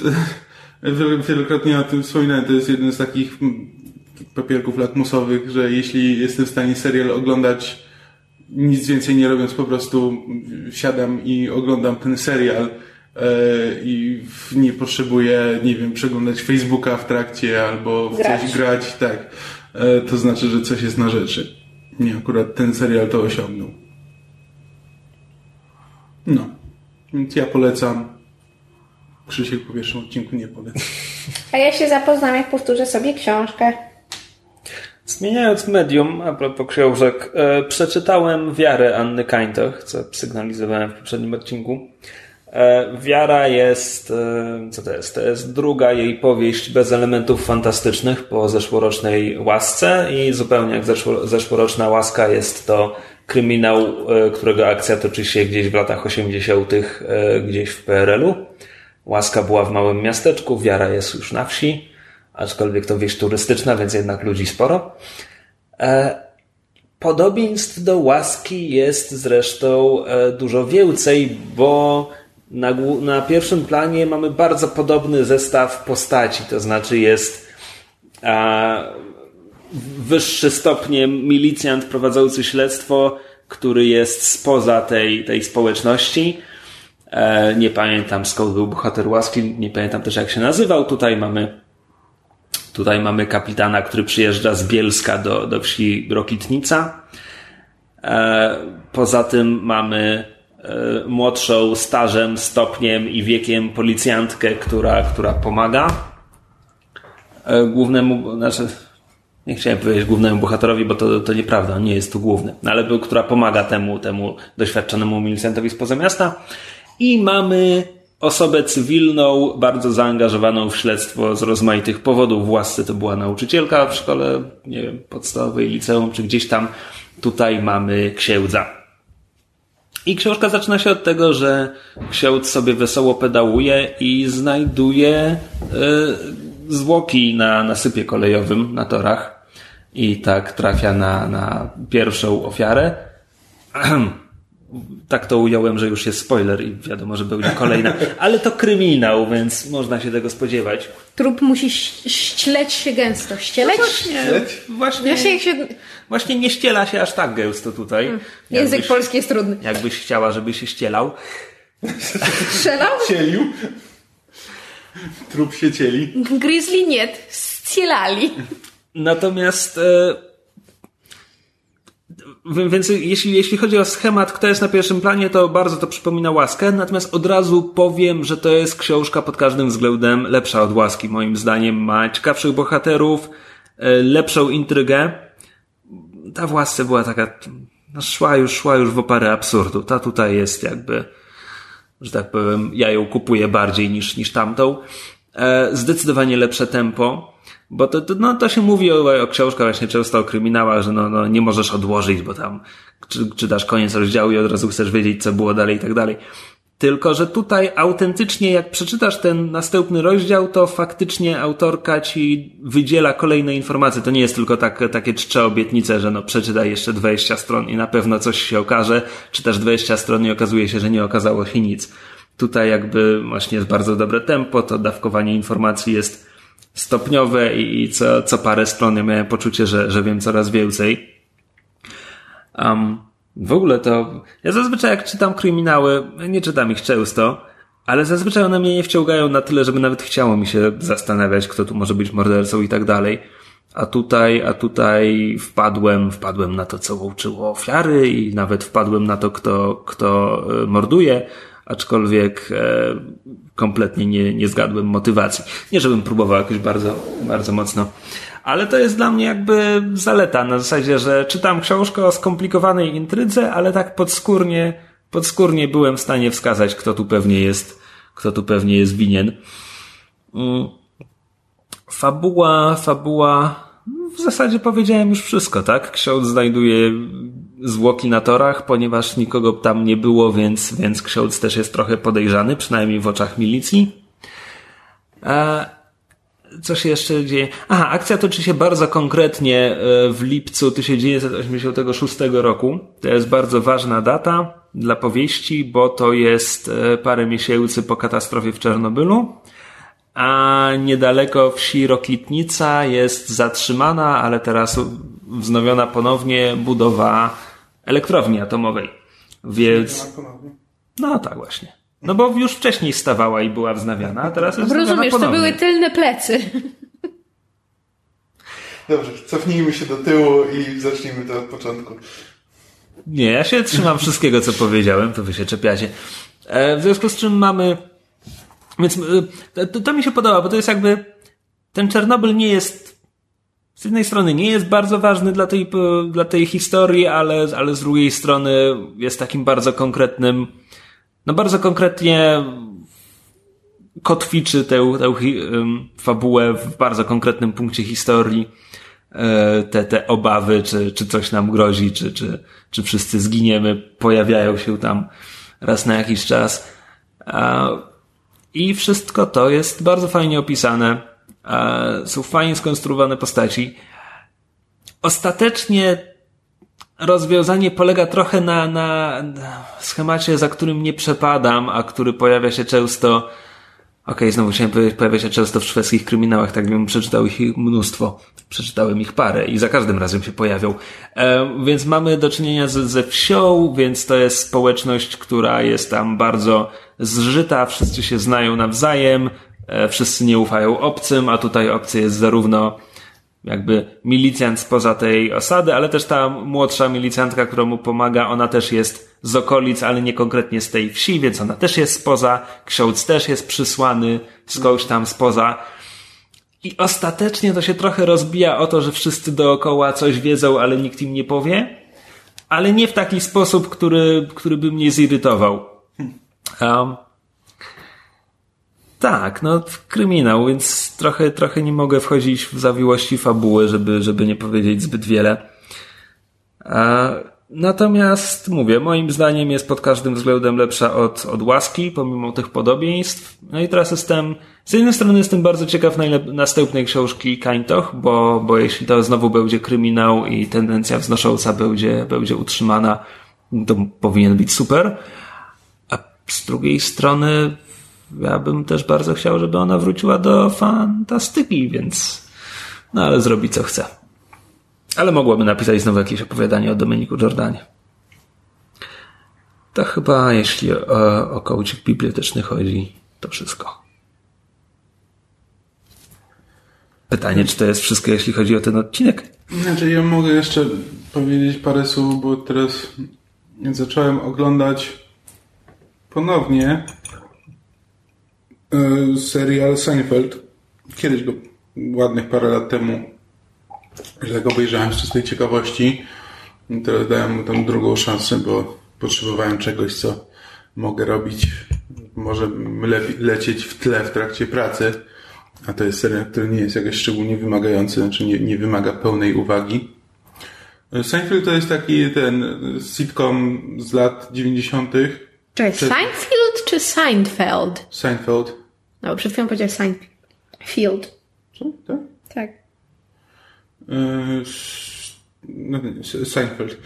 <laughs> wielokrotnie o tym wspominałem, to jest jeden z takich papierków lakmusowych, że jeśli jestem w stanie serial oglądać nic więcej nie robiąc, po prostu siadam i oglądam ten serial i nie potrzebuję, nie wiem, przeglądać Facebooka w trakcie albo w Grać. coś grać, tak. E, to znaczy, że coś jest na rzeczy. Nie, akurat ten serial to osiągnął. No. Więc ja polecam. Krzysiek po pierwszym odcinku nie poleca. A ja się zapoznam, jak powtórzę sobie książkę. Zmieniając medium, a propos książek, e, przeczytałem Wiarę Anny Kańtoch, co sygnalizowałem w poprzednim odcinku. E, Wiara jest, e, co to jest? To jest druga jej powieść bez elementów fantastycznych po zeszłorocznej łasce i zupełnie jak zeszło, zeszłoroczna łaska jest to kryminał, e, którego akcja toczy się gdzieś w latach 80., e, gdzieś w PRL-u. Łaska była w małym miasteczku, Wiara jest już na wsi, aczkolwiek to wieś turystyczna, więc jednak ludzi sporo. Podobieństw do łaski jest zresztą dużo więcej, bo na, na pierwszym planie mamy bardzo podobny zestaw postaci, to znaczy jest a, wyższy stopniem milicjant prowadzący śledztwo, który jest spoza tej, tej społeczności. E, nie pamiętam skąd był bohater łaski, nie pamiętam też jak się nazywał. Tutaj mamy Tutaj mamy kapitana, który przyjeżdża z Bielska do, do wsi Rokitnica. E, poza tym mamy młodszą stażem, stopniem i wiekiem policjantkę, która, która pomaga e, głównemu, znaczy nie chciałem powiedzieć głównemu bohaterowi, bo to, to nieprawda, on nie jest tu główny, no, ale był, która pomaga temu, temu doświadczonemu milicjantowi spoza miasta. I mamy osobę cywilną, bardzo zaangażowaną w śledztwo z rozmaitych powodów. W łasce to była nauczycielka w szkole, nie wiem, podstawowej, liceum, czy gdzieś tam. Tutaj mamy księdza. I książka zaczyna się od tego, że ksiądz sobie wesoło pedałuje i znajduje y, zwłoki na nasypie kolejowym na torach. I tak trafia na, na pierwszą ofiarę. <clears throat> tak to ująłem, że już jest spoiler i wiadomo, że będzie kolejna. Ale to kryminał, więc można się tego spodziewać. Trup musi ścieleć się gęsto. Ścieleć? Właśnie, właśnie, Ja się, właśnie nie ściela się aż tak gęsto tutaj. Język Jakbyś- polski jest trudny. Jakbyś chciała, żeby się ścielał. Strzelał? Cielił? Trup się cieli. Grizzly nie. Ścielali. Natomiast e, więc jeśli, jeśli chodzi o schemat, kto jest na pierwszym planie, to bardzo to przypomina łaskę. Natomiast od razu powiem, że to jest książka pod każdym względem lepsza od łaski. Moim zdaniem ma ciekawszych bohaterów, e, lepszą intrygę. Ta w łasce była taka, no szła już, szła już w oparę absurdu. Ta tutaj jest jakby, że tak powiem, ja ją kupuję bardziej niż, niż tamtą. E, zdecydowanie lepsze tempo, bo to, to, no, to się mówi o, o książkach właśnie często o kryminałach, że no, no, nie możesz odłożyć, bo tam czy, czytasz koniec rozdziału i od razu chcesz wiedzieć, co było dalej i tak dalej. Tylko, że tutaj autentycznie, jak przeczytasz ten następny rozdział, to faktycznie autorka ci wydziela kolejne informacje. To nie jest tylko tak, takie czcze obietnice, że no przeczytaj jeszcze 20 stron i na pewno coś się okaże. Czytasz 20 stron i okazuje się, że nie okazało się nic. Tutaj jakby właśnie jest bardzo dobre tempo, to dawkowanie informacji jest stopniowe i, co, co parę stron ja miałem poczucie, że, że wiem coraz więcej. Um, w ogóle to, ja zazwyczaj jak czytam kryminały, nie czytam ich często, ale zazwyczaj one mnie nie wciągają na tyle, żeby nawet chciało mi się zastanawiać, kto tu może być mordercą i tak dalej. A tutaj, a tutaj wpadłem, wpadłem na to, co łączyło ofiary i nawet wpadłem na to, kto, kto e, morduje, aczkolwiek e, kompletnie nie, nie zgadłem motywacji. Nie, żebym próbował jakoś bardzo, bardzo mocno. Ale to jest dla mnie jakby zaleta, na zasadzie, że czytam książkę o skomplikowanej intrydze, ale tak podskórnie, podskórnie byłem w stanie wskazać, kto tu pewnie jest, kto tu pewnie jest winien. Mm. Fabuła, fabuła. W zasadzie powiedziałem już wszystko, tak? Ksiądz znajduje zwłoki na torach, ponieważ nikogo tam nie było, więc, więc ksiądz też jest trochę podejrzany, przynajmniej w oczach milicji. A co się jeszcze dzieje? Aha, akcja toczy się bardzo konkretnie e, w lipcu 1986 roku. To jest bardzo ważna data dla powieści, bo to jest e, parę miesięcy po katastrofie w Czernobylu a niedaleko wsi Rokitnica jest zatrzymana, ale teraz wznowiona ponownie budowa elektrowni atomowej. Więc. No tak właśnie. No bo już wcześniej stawała i była wznawiana, a teraz jest Rozumiesz, ponownie. to były tylne plecy. Dobrze, cofnijmy się do tyłu i zacznijmy to od początku. Nie, ja się trzymam wszystkiego, co powiedziałem, to wy się czepiacie. E, w związku z czym mamy więc y, to, to mi się podoba, bo to jest jakby ten Czernobyl nie jest z jednej strony nie jest bardzo ważny dla tej, dla tej historii, ale, ale z drugiej strony jest takim bardzo konkretnym, no bardzo konkretnie kotwiczy tę, tę fabułę w bardzo konkretnym punkcie historii. E, te, te obawy, czy, czy coś nam grozi, czy, czy, czy wszyscy zginiemy, pojawiają się tam raz na jakiś czas. I wszystko to jest bardzo fajnie opisane. Są fajnie skonstruowane postaci. Ostatecznie rozwiązanie polega trochę na, na schemacie, za którym nie przepadam, a który pojawia się często Okej, okay, znowu chciałem powiedzieć, pojawia się często w szwedzkich kryminałach, tak bym przeczytał ich mnóstwo. Przeczytałem ich parę i za każdym razem się pojawią. E, więc mamy do czynienia z, ze wsią, więc to jest społeczność, która jest tam bardzo zżyta, wszyscy się znają nawzajem, wszyscy nie ufają obcym, a tutaj obcy jest zarówno jakby milicjant spoza tej osady, ale też ta młodsza milicjantka, która mu pomaga, ona też jest z okolic, ale nie konkretnie z tej wsi, więc ona też jest spoza, ksiądz też jest przysłany skądś tam spoza. I ostatecznie to się trochę rozbija o to, że wszyscy dookoła coś wiedzą, ale nikt im nie powie, ale nie w taki sposób, który, który by mnie zirytował. Um, tak, no kryminał, więc trochę, trochę nie mogę wchodzić w zawiłości fabuły, żeby, żeby nie powiedzieć zbyt wiele. A, natomiast mówię, moim zdaniem jest pod każdym względem lepsza od, od łaski, pomimo tych podobieństw. No i teraz jestem, z jednej strony jestem bardzo ciekaw najlep- następnej książki Kaintoch, bo, bo jeśli to znowu będzie kryminał i tendencja wznosząca będzie, będzie utrzymana, to powinien być super. A z drugiej strony ja bym też bardzo chciał, żeby ona wróciła do fantastyki, więc no ale zrobi co chce. Ale mogłaby napisać znowu jakieś opowiadanie o Dominiku Jordanie. To chyba, jeśli o, o kołcik biblioteczny chodzi, to wszystko. Pytanie, czy to jest wszystko, jeśli chodzi o ten odcinek? Znaczy, ja mogę jeszcze powiedzieć parę słów, bo teraz zacząłem oglądać ponownie serial Seinfeld. Kiedyś go, ładnych parę lat temu, że tak obejrzałem z czystej ciekawości. I teraz dałem mu tą drugą szansę, bo potrzebowałem czegoś, co mogę robić, może le lecieć w tle w trakcie pracy. A to jest serial, który nie jest jakoś szczególnie wymagający, znaczy nie, nie wymaga pełnej uwagi. Seinfeld to jest taki ten sitcom z lat 90. Cześć, Seinfeld czy Seinfeld? Seinfeld. No, przed chwilą powiedział Seinfeld. Co? Tak? Tak. Yy, no, Seinfeld.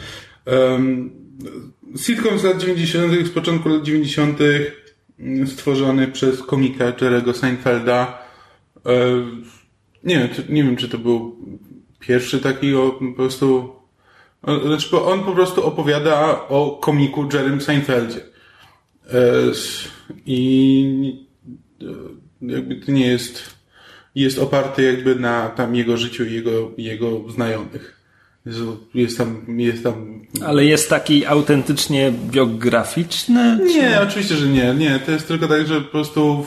Um, sitcom z lat 90., z początku lat 90., mm, stworzony przez komika Jerego Seinfelda. Yy, nie wiem, nie wiem, czy to był pierwszy taki o, po prostu. Znaczy, on po prostu opowiada o komiku Jerem Seinfeldzie. Yy, I jakby to nie jest, jest oparty jakby na tam jego życiu i jego, jego znajomych. Jest tam, jest tam. Ale jest taki autentycznie biograficzny? Nie, oczywiście, że nie. Nie, to jest tylko tak, że po prostu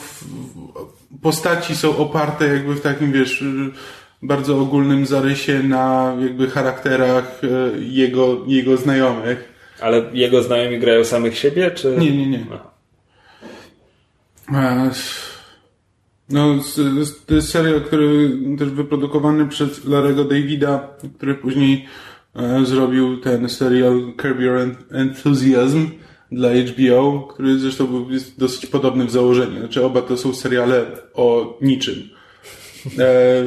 postaci są oparte jakby w takim, wiesz, bardzo ogólnym zarysie na jakby charakterach e, jego, jego znajomych. Ale jego znajomi grają samych siebie, czy? Nie, nie, nie. No, to jest serial, który też wyprodukowany przez Larego Davida, który później e, zrobił ten serial Curb Your Enthusiasm dla HBO, który zresztą był jest dosyć podobny w założeniu. Znaczy oba to są seriale o niczym. E,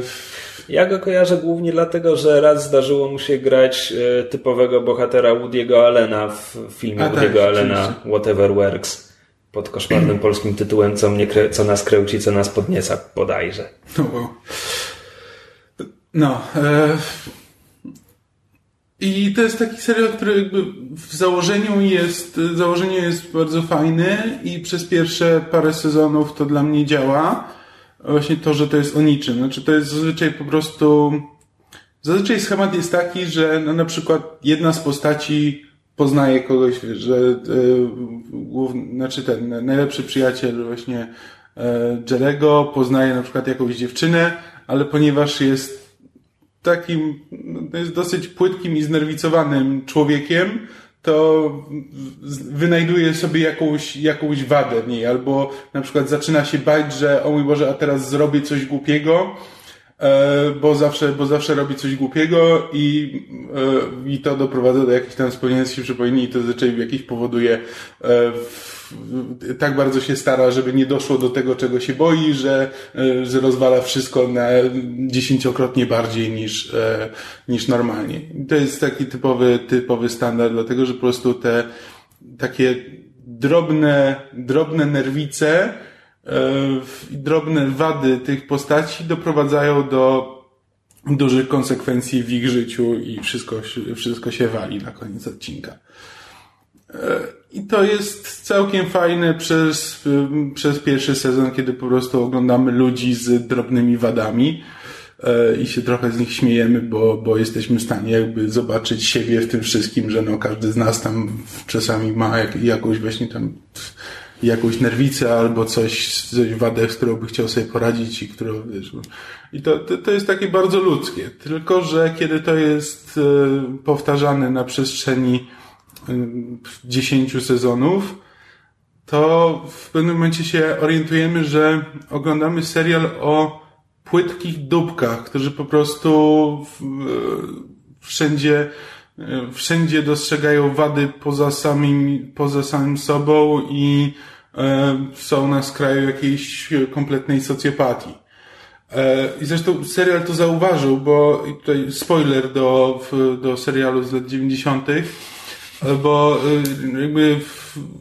ja go kojarzę głównie dlatego, że raz zdarzyło mu się grać e, typowego bohatera Woody'ego Allena w filmie A, Woody'ego tak, Allena Whatever Works pod koszmarnym <clears throat> polskim tytułem co, mnie, co nas kręci, co nas podnieca bodajże. No, no e... I to jest taki serial, który jakby w założeniu jest, założenie jest bardzo fajny i przez pierwsze parę sezonów to dla mnie działa właśnie to, że to jest o niczym. Znaczy to jest zazwyczaj po prostu... Zazwyczaj schemat jest taki, że no, na przykład jedna z postaci poznaje kogoś, że yy, główny, znaczy ten najlepszy przyjaciel właśnie yy, Jerego poznaje na przykład jakąś dziewczynę, ale ponieważ jest takim, no, jest dosyć płytkim i znerwicowanym człowiekiem, to wynajduje sobie jakąś, jakąś wadę w niej, albo na przykład zaczyna się bać, że o mój Boże, a teraz zrobię coś głupiego, e, bo zawsze, bo zawsze robi coś głupiego i, e, i to doprowadza do jakichś tam spełnienia się przypomnień i to zazwyczaj jakiś powoduje e, tak bardzo się stara, żeby nie doszło do tego, czego się boi, że, e, że rozwala wszystko na dziesięciokrotnie bardziej niż, e, niż normalnie. To jest taki typowy, typowy standard, dlatego że po prostu te takie drobne, drobne nerwice, e, drobne wady tych postaci doprowadzają do dużych konsekwencji w ich życiu i wszystko, wszystko się wali na koniec odcinka. I to jest całkiem fajne przez, przez pierwszy sezon, kiedy po prostu oglądamy ludzi z drobnymi wadami e, i się trochę z nich śmiejemy, bo, bo jesteśmy w stanie jakby zobaczyć siebie w tym wszystkim, że no każdy z nas tam czasami ma jak, jakąś właśnie tam jakąś nerwicę albo coś, coś wadę, z którą by chciał sobie poradzić i którą, wiesz, i to, to, to jest takie bardzo ludzkie. Tylko, że kiedy to jest e, powtarzane na przestrzeni 10 sezonów, to w pewnym momencie się orientujemy, że oglądamy serial o płytkich dupkach, którzy po prostu wszędzie, wszędzie dostrzegają wady poza samym, poza samym sobą i są na skraju jakiejś kompletnej socjopatii. E, I zresztą serial to zauważył, bo tutaj spoiler do, do serialu z lat 90 bo y, jakby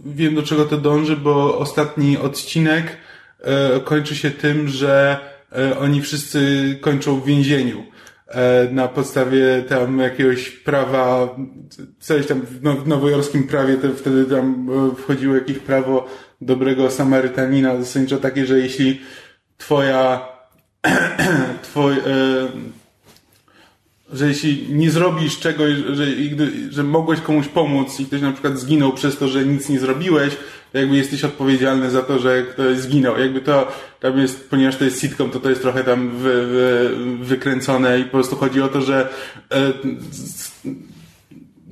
wiem do czego to dąży, bo ostatni odcinek e, kończy się tym, że e, oni wszyscy kończą w więzieniu na podstawie tam jakiegoś prawa, coś tam w nowojorskim prawie, to wtedy tam wchodziło jakieś prawo dobrego Samarytanina, zasadniczo takie, że jeśli twoja, <clears throat> twoj, że jeśli nie zrobisz czegoś, że, że mogłeś komuś pomóc i ktoś na przykład zginął przez to, że nic nie zrobiłeś, jakby jesteś odpowiedzialny za to, że ktoś zginął. Jakby to tam jest, ponieważ to jest sitcom, to to jest trochę tam wy, wy, wykręcone i po prostu chodzi o to, że e,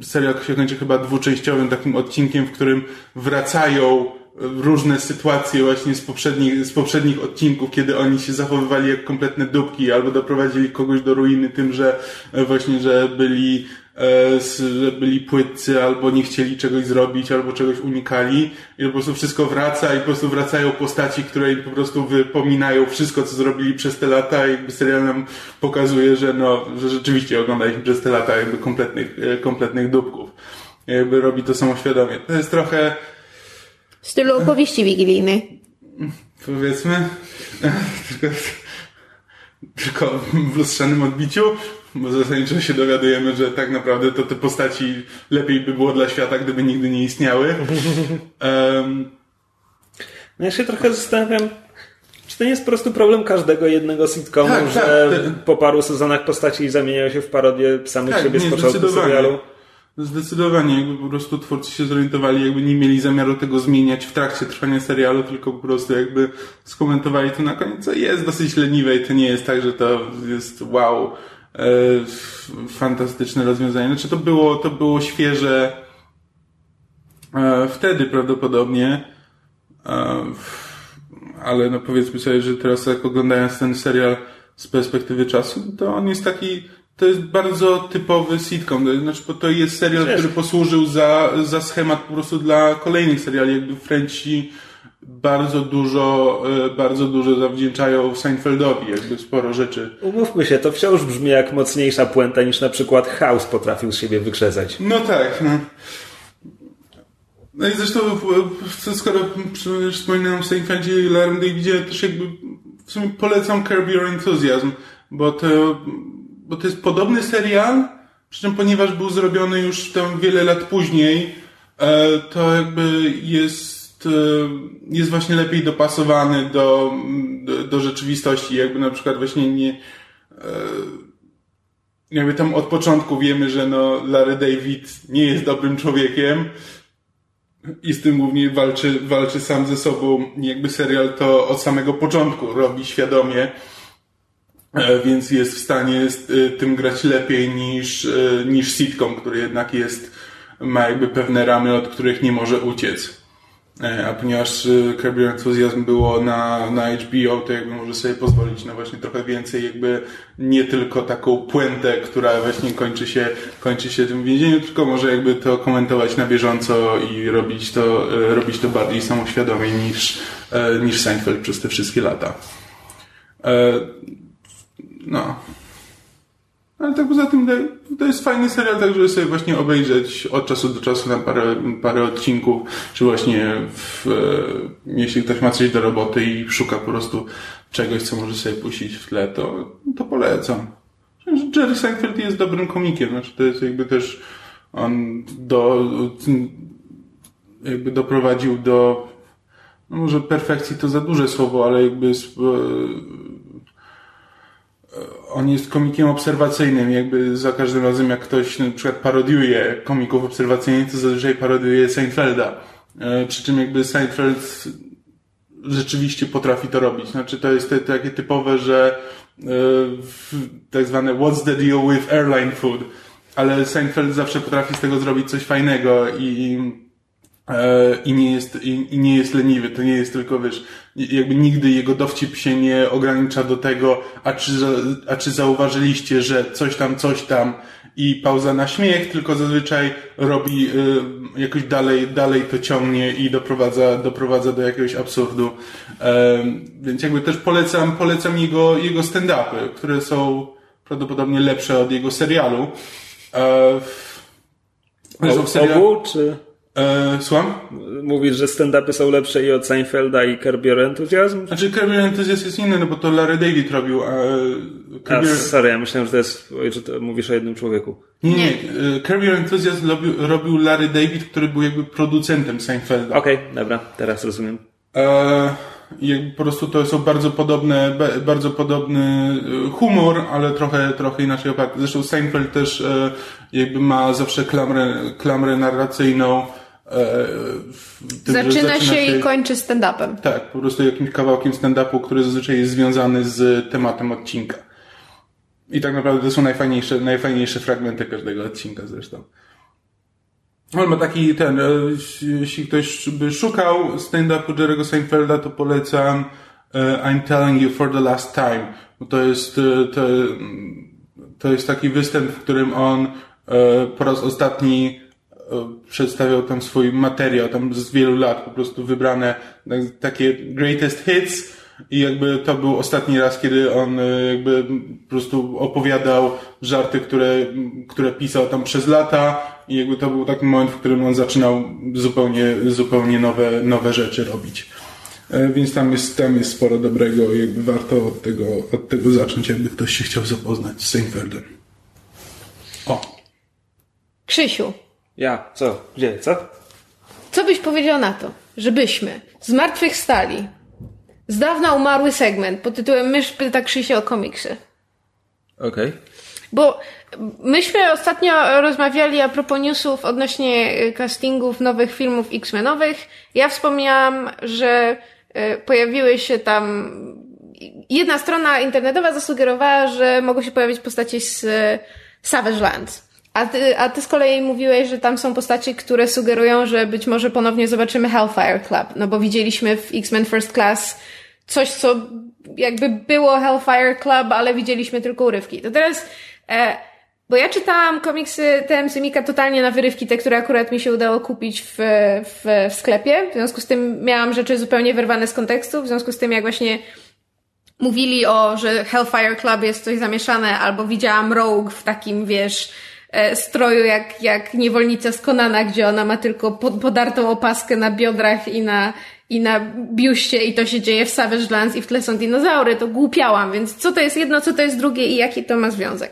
serial się kończy chyba dwuczęściowym takim odcinkiem, w którym wracają różne sytuacje właśnie z poprzednich, z poprzednich odcinków, kiedy oni się zachowywali jak kompletne dupki, albo doprowadzili kogoś do ruiny tym, że e, właśnie, że byli, e, że byli płytcy, albo nie chcieli czegoś zrobić, albo czegoś unikali i po prostu wszystko wraca i po prostu wracają postaci, które im po prostu wypominają wszystko, co zrobili przez te lata i jakby serial nam pokazuje, że no, że rzeczywiście oglądaliśmy przez te lata jakby kompletnych, e, kompletnych dupków. Jakby robi to samoświadomie. To jest trochę, w stylu opowieści wigilijnej. Powiedzmy. <laughs> tylko, tylko w lustrzanym odbiciu, bo zasadniczo się dowiadujemy, że tak naprawdę to te postaci lepiej by było dla świata, gdyby nigdy nie istniały. Um, no ja się trochę zastanawiam, czy to nie jest po prostu problem każdego jednego sitcomu, tak, że tak, po paru sezonach postaci zamieniają się w parodię samych tak, siebie z początku serialu? Zdecydowanie, jakby po prostu twórcy się zorientowali, jakby nie mieli zamiaru tego zmieniać w trakcie trwania serialu, tylko po prostu jakby skomentowali to na koniec, co jest dosyć leniwe i to nie jest tak, że to jest wow, e, fantastyczne rozwiązanie. Znaczy to było, to było świeże e, wtedy prawdopodobnie, e, ale no powiedzmy sobie, że teraz jak oglądając ten serial z perspektywy czasu, to on jest taki, to jest bardzo typowy sitcom. Znaczy, bo to jest serial, Wiesz. który posłużył za, za schemat po prostu dla kolejnych seriali. Jakby Frenci bardzo dużo, e, bardzo dużo zawdzięczają Seinfeldowi, jakby sporo rzeczy. Umówmy się, to wciąż brzmi jak mocniejsza puenta niż na przykład House potrafił z siebie wykrzesać. No tak, no. No i zresztą, skoro wspominałem o Seinfeldzie i Larrym Davidzie, też jakby w sumie polecam Curb Your Enthusiasm, bo to, bo to jest podobny serial, przy czym ponieważ był zrobiony już tam wiele lat później, e, to jakby jest, e, jest właśnie lepiej dopasowany do, do, do rzeczywistości. Jakby na przykład właśnie nie, jakby tam od początku wiemy, że no Larry David nie jest dobrym człowiekiem i z tym głównie walczy, walczy sam ze sobą. Jakby serial to od samego początku robi świadomie, e, więc jest w stanie z e, tym grać lepiej niż, e, niż sitcom, który jednak jest, ma jakby pewne ramy, od których nie może uciec. E, A ponieważ e, Your Enthusiasm było na, na HBO, to jakby może sobie pozwolić na właśnie trochę więcej, jakby nie tylko taką puentę, która właśnie kończy się, kończy się tym więzieniu, tylko może jakby to komentować na bieżąco i robić to, e, robić to bardziej samoświadomie niż, e, niż Seinfeld przez te wszystkie lata. E, No. Ale tak poza tym to- jest fajny serial, tak żeby sobie właśnie obejrzeć od czasu do czasu na parę, parę odcinków, czy właśnie w, e, jeśli ktoś ma coś do roboty i szuka po prostu czegoś, co może sobie puścić w tle, to, to polecam. Jerry Seinfeld jest dobrym komikiem, znaczy to jest jakby też on do, jakby doprowadził do no może perfekcji to za duże słowo, ale jakby sp- on jest komikiem obserwacyjnym, jakby za każdym razem jak ktoś na przykład parodiuje komików obserwacyjnych, to zazwyczaj parodiuje Seinfelda. E, Przy czym jakby Seinfeld rzeczywiście potrafi to robić. Znaczy to jest takie typowe, że e, tak zwane what's the deal with airline food, ale Seinfeld zawsze potrafi z tego zrobić coś fajnego i E, i nie jest, i, i nie jest leniwy. To nie jest tylko, wiesz, jakby nigdy jego dowcip się nie ogranicza do tego, a czy, a czy zauważyliście, że coś tam, coś tam i pauza na śmiech, tylko zazwyczaj robi y, jakoś dalej, dalej to ciągnie i doprowadza, doprowadza do jakiegoś absurdu. E, więc jakby też polecam, polecam jego, jego stand-upy, które są prawdopodobnie lepsze od jego serialu. E, zresztą serial- Obu, czy E, słucham? mówisz, że stand-upy są lepsze i od Seinfelda i Curb Your Enthusiasm? Znaczy Curb Your Enthusiasm jest inny, no bo to Larry David robił, a e, A, Curb Your... sorry, ja myślałem, że to jest, że to mówisz o jednym człowieku. Nie, nie, e, Curb Your Enthusiasm robił, robił Larry David, który był jakby producentem Seinfelda. Okej, dobra, teraz rozumiem. E, i jakby po prostu to są bardzo podobne, bardzo podobny humor, ale trochę, trochę inaczej oparty. Zresztą Seinfeld też jakby ma zawsze klamrę, klamrę narracyjną. E, tym, że Zaczyna się i kończy stand-upem. Tak, po prostu jakimś kawałkiem stand-upu, który zazwyczaj jest związany z tematem odcinka. I tak naprawdę to są najfajniejsze, najfajniejsze fragmenty każdego odcinka zresztą. On ma taki ten, e, jeśli ktoś by szukał stand-upu Jerry'ego Seinfelda, to polecam e, I'm telling you for the last time. To jest, to, to jest taki występ, w którym on po raz ostatni przedstawiał tam swój materiał, tam z wielu lat po prostu wybrane tak- takie greatest hits i jakby to był ostatni raz, kiedy on e, jakby po prostu opowiadał żarty, które, które pisał tam przez lata i jakby to był taki moment, w którym on zaczynał zupełnie, zupełnie nowe, nowe rzeczy robić. E, Więc tam jest, tam jest sporo dobrego i jakby warto od tego, od tego zacząć, jakby ktoś się chciał zapoznać z Seinfeldem. O, Krzysiu, Ja, co? Gdzie, co? co byś powiedział na to, żebyśmy zmartwychwstali z dawna umarły segment pod tytułem Mysz pyta Krzysia o komiksy? Okej. Bo myśmy ostatnio rozmawiali a propos newsów odnośnie y, castingów nowych filmów X-Menowych. Ja wspomniałam, że y, pojawiły się tam. Jedna strona internetowa zasugerowała, że mogą się pojawić postaci z y, Savage Lands. A ty, a ty z kolei mówiłeś, że tam są postaci, które sugerują, że być może ponownie zobaczymy Hellfire Club. No bo widzieliśmy w X-Men First Class coś, co jakby było Hellfire Club, ale widzieliśmy tylko urywki. To teraz, e, bo ja czytałam komiksy TM Semika totalnie na wyrywki, te, które akurat mi się udało kupić w, w, w sklepie. W związku z tym miałam rzeczy zupełnie wyrwane z kontekstu. W związku z tym, jak właśnie mówili o, że Hellfire Club jest coś zamieszane, albo widziałam Rogue w takim, wiesz, stroju jak, jak niewolnica z Konana, gdzie ona ma tylko podartą opaskę na biodrach i na, i na biuście i to się dzieje w Savage Lands i w tle są dinozaury, to głupiałam, więc co to jest jedno, co to jest drugie i jaki to ma związek?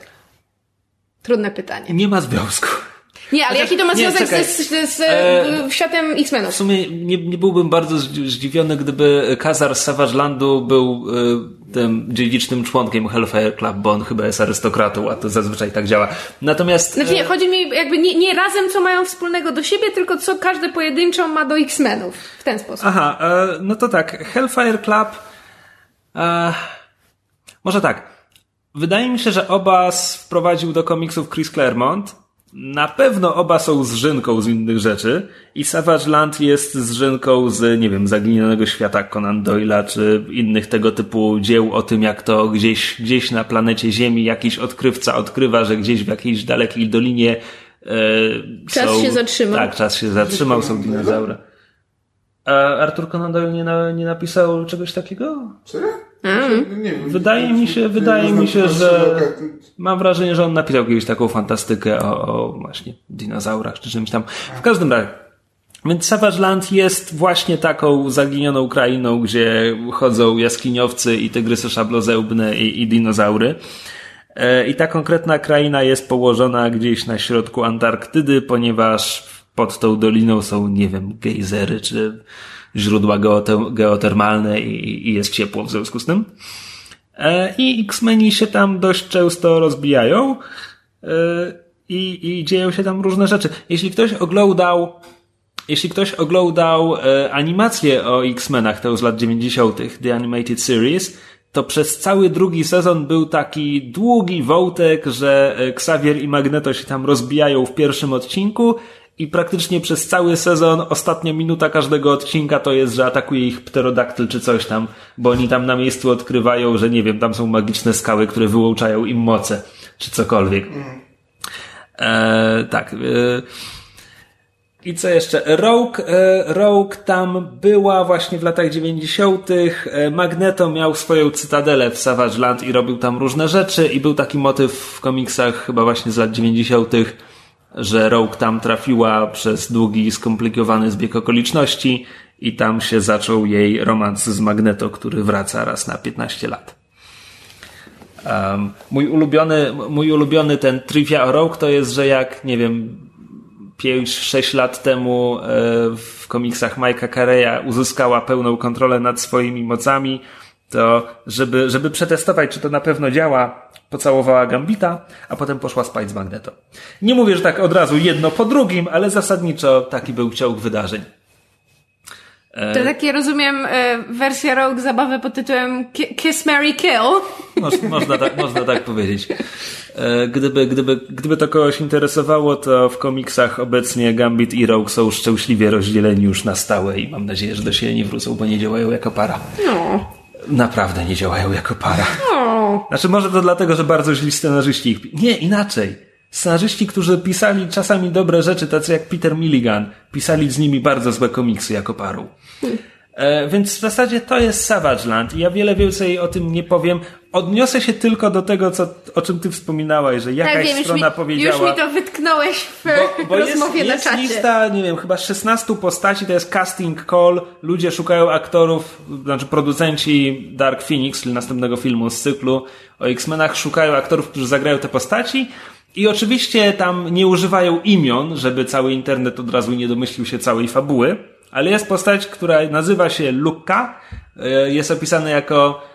Trudne pytanie. Nie ma związku. Nie, ale Chociaż, jaki to ma związek z, z, z e, światem X-Menów? W sumie nie, nie byłbym bardzo zdziwiony, gdyby Kazar z Savage Landu był e, tym dziedzicznym członkiem Hellfire Club, bo on chyba jest arystokratą, a to zazwyczaj tak działa. Natomiast... Znaczy nie, e, chodzi mi jakby nie, nie razem, co mają wspólnego do siebie, tylko co każde pojedynczo ma do X-Menów. W ten sposób. Aha, e, no to tak. Hellfire Club... E, może tak. Wydaje mi się, że oba wprowadził do komiksów Chris Claremont. Na pewno oba są zżynką z innych rzeczy i Savage Land jest zżynką z, nie wiem, Zaginionego Świata Conan Doyle'a, czy innych tego typu dzieł o tym, jak to gdzieś, gdzieś na planecie Ziemi jakiś odkrywca odkrywa, że gdzieś w jakiejś dalekiej dolinie e, Czas są, się zatrzymał. Tak, czas się zatrzymał, są dinozaury. A Arthur Conan Doyle nie, na, nie napisał czegoś takiego? Serio? Mm. Nie wiem. Wydaje mi się, wydaje mi się, że mam wrażenie, że on napisał kiedyś taką fantastykę o, o właśnie dinozaurach czy czymś tam. W każdym razie. Więc Savage Land jest właśnie taką zaginioną krainą, gdzie chodzą jaskiniowcy i tygrysy szablozełbne i, i dinozaury. E, I ta konkretna kraina jest położona gdzieś na środku Antarktydy, ponieważ pod tą doliną są, nie wiem, gejzery czy źródła geotermalne i, i jest ciepło w związku z tym. E, I X-Meni się tam dość często rozbijają e, i, i dzieją się tam różne rzeczy. Jeśli ktoś oglądał jeśli ktoś oglądał e, animację o X-Menach, to z lat 90., The Animated Series, to przez cały drugi sezon był taki długi wątek, że Xavier i Magneto się tam rozbijają w pierwszym odcinku i praktycznie przez cały sezon ostatnia minuta każdego odcinka to jest, że atakuje ich pterodaktyl czy coś tam, bo oni tam na miejscu odkrywają, że nie wiem, tam są magiczne skały, które wyłączają im moce, czy cokolwiek. E, tak. E, I co jeszcze? Rogue, e, Rogue tam była właśnie w latach 90. E, Magneto miał swoją cytadelę w Savage Land i robił tam różne rzeczy i był taki motyw w komiksach chyba właśnie z lat 90 że Rogue tam trafiła przez długi, skomplikowany zbieg okoliczności i tam się zaczął jej romans z Magneto, który wraca raz na 15 lat. Um, mój ulubiony, mój ulubiony ten trivia o Rogue to jest, że jak, nie wiem, 5-6 lat temu e, w komiksach Mike'a Carreya uzyskała pełną kontrolę nad swoimi mocami, to żeby, żeby przetestować, czy to na pewno działa, pocałowała Gambita, a potem poszła spać z Magneto. Nie mówię, że tak od razu jedno po drugim, ale zasadniczo taki był ciąg wydarzeń. To takie, rozumiem, e, wersja Rogue zabawy pod tytułem Kiss, Mary Kill. <laughs> Moż, można, tak, można tak powiedzieć. E, gdyby, gdyby, gdyby to kogoś interesowało, to w komiksach obecnie Gambit i Rogue są szczęśliwie rozdzieleni już na stałe i mam nadzieję, że do siebie nie wrócą, bo nie działają jako para. No. Naprawdę nie działają jako para. Znaczy może to dlatego, że bardzo źli scenarzyści ich... Nie, inaczej. Scenarzyści, którzy pisali czasami dobre rzeczy, tacy jak Peter Milligan, pisali z nimi bardzo złe komiksy jako paru. Hmm. E, więc w zasadzie to jest Savage Land i ja wiele więcej o tym nie powiem. Odniosę się tylko do tego, co, o czym ty wspominałaś, że jakaś tak, wiem, strona już mi, powiedziała... Już mi to wytknąłeś w bo, bo <laughs> rozmowie jest, na jest czacie. lista, nie wiem, chyba 16 postaci, to jest casting call, ludzie szukają aktorów, znaczy producenci Dark Phoenix, czyli następnego filmu z cyklu o X-Menach, szukają aktorów, którzy zagrają te postaci i oczywiście tam nie używają imion, żeby cały internet od razu nie domyślił się całej fabuły, ale jest postać, która nazywa się Luka, e, jest opisany jako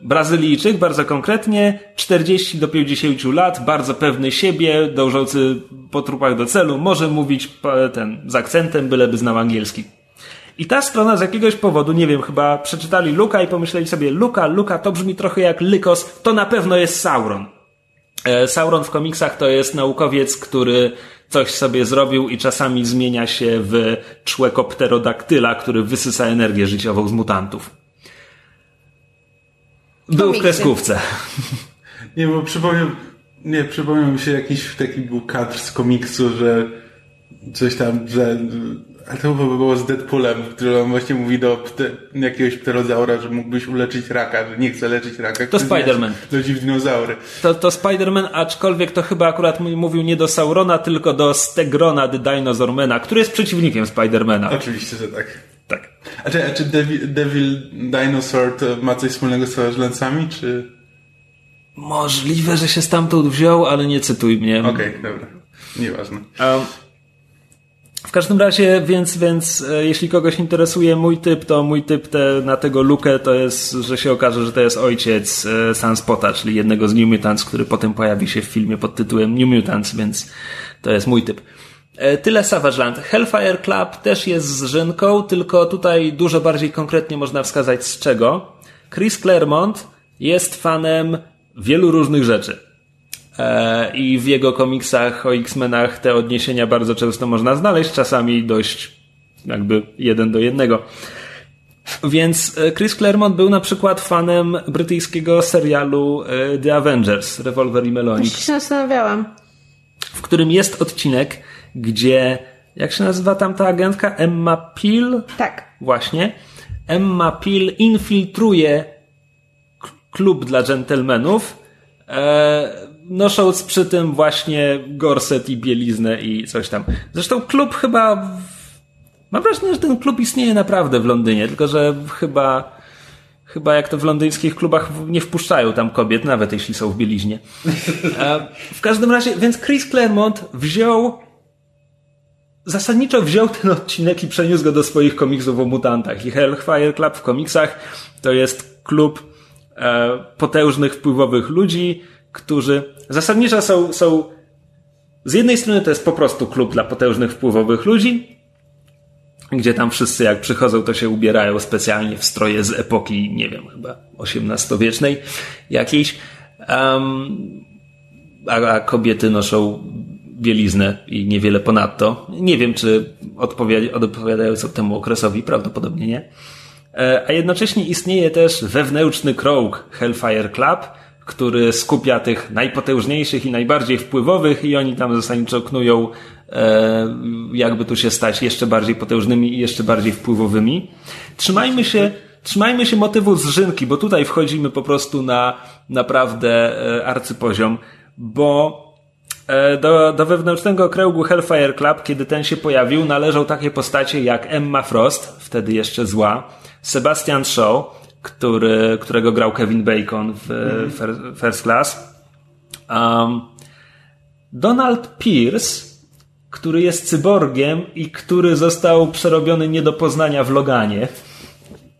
Brazylijczyk, bardzo konkretnie, 40 do 50 lat, bardzo pewny siebie, dążący po trupach do celu, może mówić ten, z akcentem, byleby znał angielski. I ta strona z jakiegoś powodu, nie wiem, chyba przeczytali Luka i pomyśleli sobie, Luka, Luka, to brzmi trochę jak Lykos, to na pewno jest Sauron. E, Sauron w komiksach to jest naukowiec, który coś sobie zrobił i czasami zmienia się w człekopterodaktyla, który wysysa energię życiową z mutantów. Był w kreskówce. <laughs> Nie, bo przypomniał, nie, przypomniał mi się jakiś taki był kadr z komiksu, że coś tam, że ale to chyba było z Deadpoolem, w którym on właśnie mówi do pte, jakiegoś pterozaura, że mógłbyś uleczyć raka, że nie chce leczyć raka. który Spider-Man. Ludzi w dinozaury. To, to Spider-Man, aczkolwiek to chyba akurat mówił nie do Saurona, tylko do Stegrona the Dinosaurmana, który jest przeciwnikiem Spider-Mana. Oczywiście, że tak. A czy, a czy Devil, Devil Dinosaur ma coś wspólnego z Sałażlancami, czy... Możliwe, że się stamtąd wziął, ale nie cytuj mnie. Okej, dobra. Nieważne. Um, w każdym razie, więc, więc e, jeśli kogoś interesuje mój typ, to mój typ te, na tego Lukę to jest, że się okaże, że to jest ojciec e, Sunspota, czyli jednego z New Mutants, który potem pojawi się w filmie pod tytułem New Mutants, więc to jest mój typ. E, Tyle Savage Land. Hellfire Club też jest z Rzynką, tylko tutaj dużo bardziej konkretnie można wskazać z czego. Chris Claremont jest fanem wielu różnych rzeczy. E, I w jego komiksach o X-Menach te odniesienia bardzo często można znaleźć, czasami dość jakby jeden do jednego. Więc e, Chris Claremont był na przykład fanem brytyjskiego serialu The Avengers, Revolver i Melonik, Właśnie się zastanawiałam. w którym jest odcinek, gdzie, jak się nazywa tam ta agentka? Emma Peel? Tak. Właśnie. Emma Peel infiltruje klub dla dżentelmenów, e, nosząc przy tym właśnie gorset i bieliznę i coś tam. Zresztą klub chyba... W... Mam wrażenie, że ten klub istnieje naprawdę w Londynie, tylko że chyba... Chyba jak to w londyńskich klubach nie wpuszczają tam kobiet, nawet jeśli są w bieliźnie. E, w każdym razie, więc Chris Claremont wziął zasadniczo wziął ten odcinek i przeniósł go do swoich komiksów o mutantach. I Hellfire Club w komiksach to jest klub e, potężnych, wpływowych ludzi, którzy zasadniczo są, są z jednej strony to jest po prostu klub dla potężnych, wpływowych ludzi, gdzie tam wszyscy jak przychodzą, to się ubierają specjalnie w stroje z epoki, nie wiem, chyba XVIII-wiecznej jakiejś. Um, a, a kobiety noszą bieliznę i niewiele ponadto. Nie wiem, czy odpowiada, odpowiadają temu okresowi, prawdopodobnie nie. E, A jednocześnie istnieje też wewnętrzny krąg Hellfire Club, który skupia tych najpotężniejszych i najbardziej wpływowych i oni tam zasadniczo knują, e, jakby tu się stać jeszcze bardziej potężnymi i jeszcze bardziej wpływowymi. Trzymajmy się, trzymajmy się motywu z Rzynki, bo tutaj wchodzimy po prostu na naprawdę e, arcypoziom, bo Do, do wewnętrznego kręgu Hellfire Club, kiedy ten się pojawił, należą takie postacie jak Emma Frost, wtedy jeszcze zła, Sebastian Shaw, który, którego grał Kevin Bacon w Fir- First Class, um, Donald Pierce, który jest cyborgiem i który został przerobiony nie do poznania w Loganie.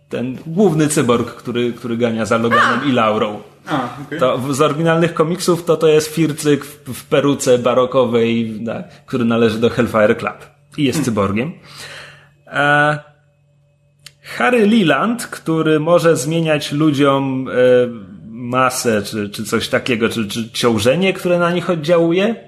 Ten główny cyborg, który, który gania za Loganem i Laurą. A, okej. To z oryginalnych komiksów to to jest Fircyk w, w peruce barokowej, tak, który należy do Hellfire Club i jest cyborgiem. E, Harry Leland, który może zmieniać ludziom e, masę, czy, czy coś takiego, czy, czy ciążenie, które na nich oddziałuje.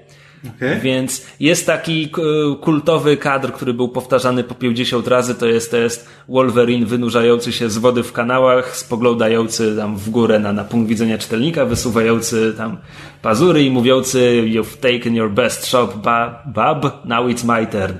Okej. Więc jest taki k- kultowy kadr, który był powtarzany po 50 razy, to jest, to jest Wolverine wynurzający się z wody w kanałach, spoglądający tam w górę na, na punkt widzenia czytelnika, wysuwający tam pazury i mówiący You've taken your best shot, bub, now it's my turn.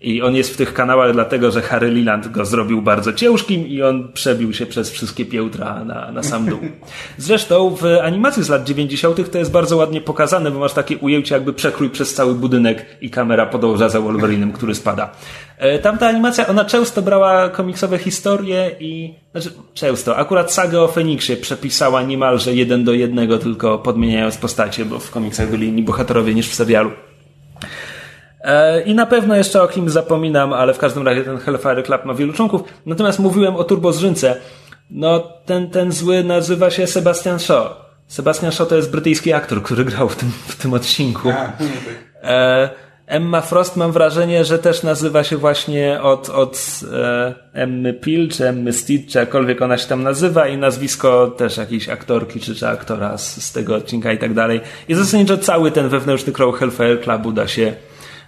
I on jest w tych kanałach dlatego, że Harry Leland go zrobił bardzo ciężkim i on przebił się przez wszystkie piętra na, na sam dół. <laughs> Zresztą w animacji z lat 90. to jest bardzo ładnie pokazane, bo masz takie ujęcie jakby przekrój przez cały budynek i kamera podąża za Wolverinem, który spada. E, Tamta animacja, ona często brała komiksowe historie i, znaczy często, akurat sagę o Feniksie przepisała niemalże jeden do jednego, tylko podmieniając postacie, bo w komiksach byli inni bohaterowie niż w serialu. E, I na pewno jeszcze o kim zapominam, ale w każdym razie ten Hellfire Club ma wielu członków. Natomiast mówiłem o Turbo Zrzynce. No, ten, ten zły nazywa się Sebastian Shaw. Sebastian Shaw to jest brytyjski aktor, który grał w tym, w tym odcinku. No tak. E, Emma Frost mam wrażenie, że też nazywa się właśnie od, od e, Emmy Peel, czy Emmy Steed, czy jakkolwiek ona się tam nazywa i nazwisko też jakiejś aktorki, czy, czy aktora z, z tego odcinka i tak dalej. I zasadniczo cały ten wewnętrzny krąg Hellfire Clubu da się,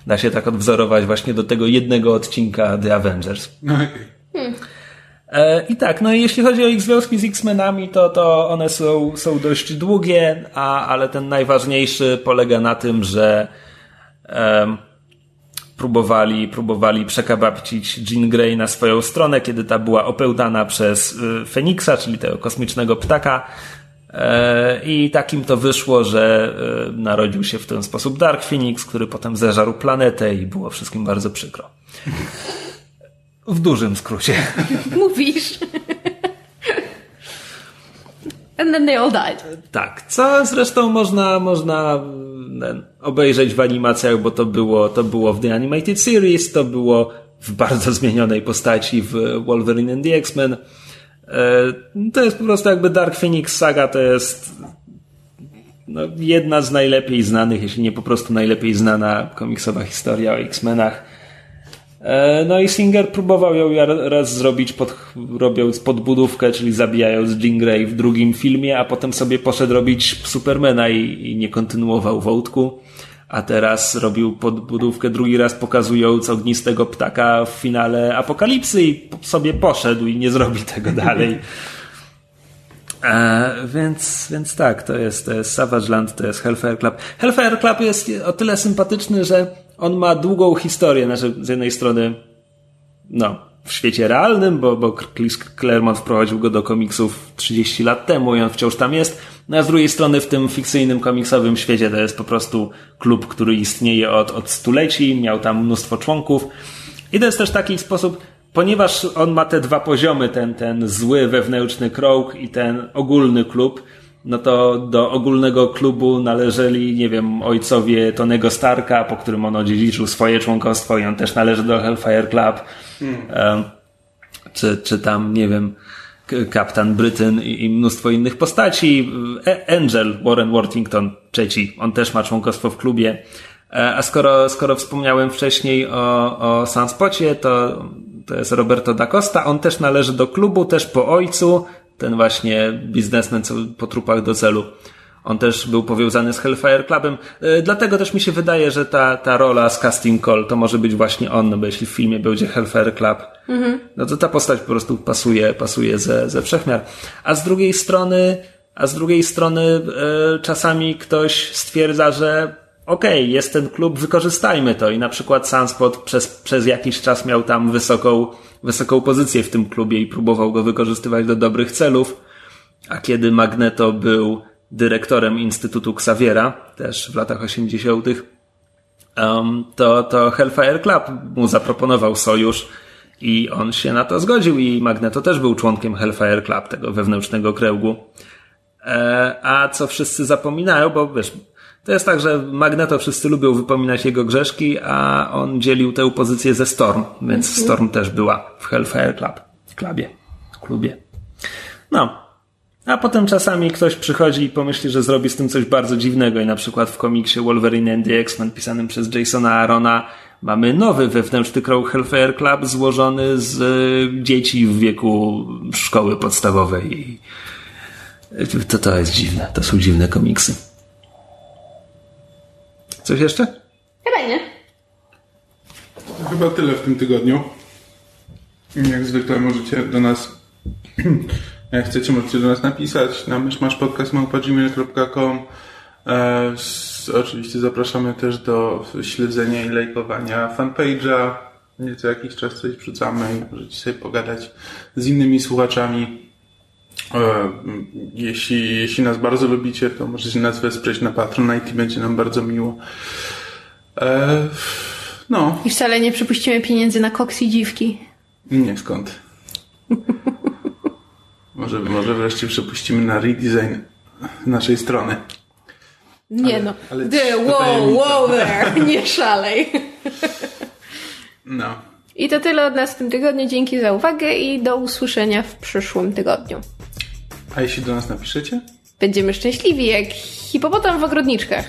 da się tak odwzorować właśnie do tego jednego odcinka The Avengers. No, okej. E, I tak, no i jeśli chodzi o ich związki z X-Menami, to, to one są, są dość długie, a, ale ten najważniejszy polega na tym, że um, próbowali, próbowali przekabapcić Jean Grey na swoją stronę, kiedy ta była opełtana przez y, Feniksa, czyli tego kosmicznego ptaka. E, I takim to wyszło, że y, narodził się w ten sposób Dark Phoenix, który potem zeżarł planetę i było wszystkim bardzo przykro. W dużym skrócie. Mówisz. And then they all died. Tak, co zresztą można, można mm, obejrzeć w animacjach, bo to było, to było w The Animated Series, to było w bardzo zmienionej postaci w Wolverine and the X-Men. E, to jest po prostu jakby Dark Phoenix Saga, to jest no, jedna z najlepiej znanych, jeśli nie po prostu najlepiej znana komiksowa historia o X-Menach. E, no i Singer próbował ją raz zrobić, pod, robiąc podbudówkę, czyli zabijając Jean Grey w drugim filmie, a potem sobie poszedł robić Supermana i, i nie kontynuował wątku. A teraz robił podbudówkę drugi raz pokazując ognistego ptaka w finale Apokalipsy i sobie poszedł i nie zrobi <laughs> tego dalej. E, więc, więc tak, to jest, to jest Savage Land, to jest Hellfire Club. Hellfire Club jest o tyle sympatyczny, że on ma długą historię. Znaczy, z jednej strony, no, w świecie realnym, bo, bo Chris Claremont wprowadził go do komiksów 30 lat temu i on wciąż tam jest. No a z drugiej strony w tym fikcyjnym komiksowym świecie to jest po prostu klub, który istnieje od, od stuleci, miał tam mnóstwo członków. I to jest też taki sposób, ponieważ on ma te dwa poziomy, ten, ten zły wewnętrzny krąg i ten ogólny klub, no to do ogólnego klubu należeli, nie wiem, ojcowie Tonego Starka, po którym on odziedziczył swoje członkostwo i on też należy do Hellfire Club. Hmm. Czy, czy tam, nie wiem, Kapitan Britain i, i mnóstwo innych postaci. E, Angel, Warren Worthington trzeci, on też ma członkostwo w klubie. E, a skoro, skoro wspomniałem wcześniej o, o Sunspocie, to, to jest Roberto da Costa. On też należy do klubu, też po ojcu ten właśnie biznesmen co po trupach do celu. On też był powiązany z Hellfire Clubem. E, dlatego też mi się wydaje, że ta, ta rola z Casting Call to może być właśnie on, no bo jeśli w filmie będzie Hellfire Club, mhm. no to ta postać po prostu pasuje, pasuje ze, ze wszechmiar. A z drugiej strony, a z drugiej strony e, czasami ktoś stwierdza, że okej, okay, jest ten klub, wykorzystajmy to i na przykład Sunspot przez, przez jakiś czas miał tam wysoką wysoką pozycję w tym klubie i próbował go wykorzystywać do dobrych celów. A kiedy Magneto był dyrektorem Instytutu Xaviera, też w latach 80., um, to, to Hellfire Club mu zaproponował sojusz i on się na to zgodził i Magneto też był członkiem Hellfire Club, tego wewnętrznego kręgu. E, a co wszyscy zapominają, bo wiesz, to jest tak, że Magneto wszyscy lubią wypominać jego grzeszki, a on dzielił tę pozycję ze Storm, więc mhm. Storm też była w Hellfire Club, klubie, klubie. No. A potem czasami ktoś przychodzi i pomyśli, że zrobi z tym coś bardzo dziwnego i na przykład w komiksie Wolverine and the X-Men pisanym przez Jasona Arona mamy nowy wewnętrzny krąg Hellfire Club złożony z dzieci w wieku szkoły podstawowej. To to jest dziwne. To są dziwne komiksy. Coś jeszcze? Chyba nie. Chyba tyle w tym tygodniu. Jak zwykle możecie do nas, <clears throat> jak chcecie, możecie do nas napisać na myszmaszpodcast.gmail.com e, Oczywiście zapraszamy też do śledzenia i lajkowania fanpage'a. Nieco jakiś czas coś wrzucamy i możecie sobie pogadać z innymi słuchaczami. E, jeśli, jeśli nas bardzo lubicie, to możecie nas wesprzeć na Patronite i będzie nam bardzo miło. E, no. I wcale nie przypuścimy pieniędzy na koks i dziwki. Nie, skąd? <laughs> może, może wreszcie przepuścimy na redesign naszej strony. Nie ale, no. Ale The, wow, wow there. <laughs> Nie szalej. no. I to tyle od nas w tym tygodniu. Dzięki za uwagę i do usłyszenia w przyszłym tygodniu. A jeśli do nas napiszecie? Będziemy szczęśliwi jak hipopotam w ogrodniczkach.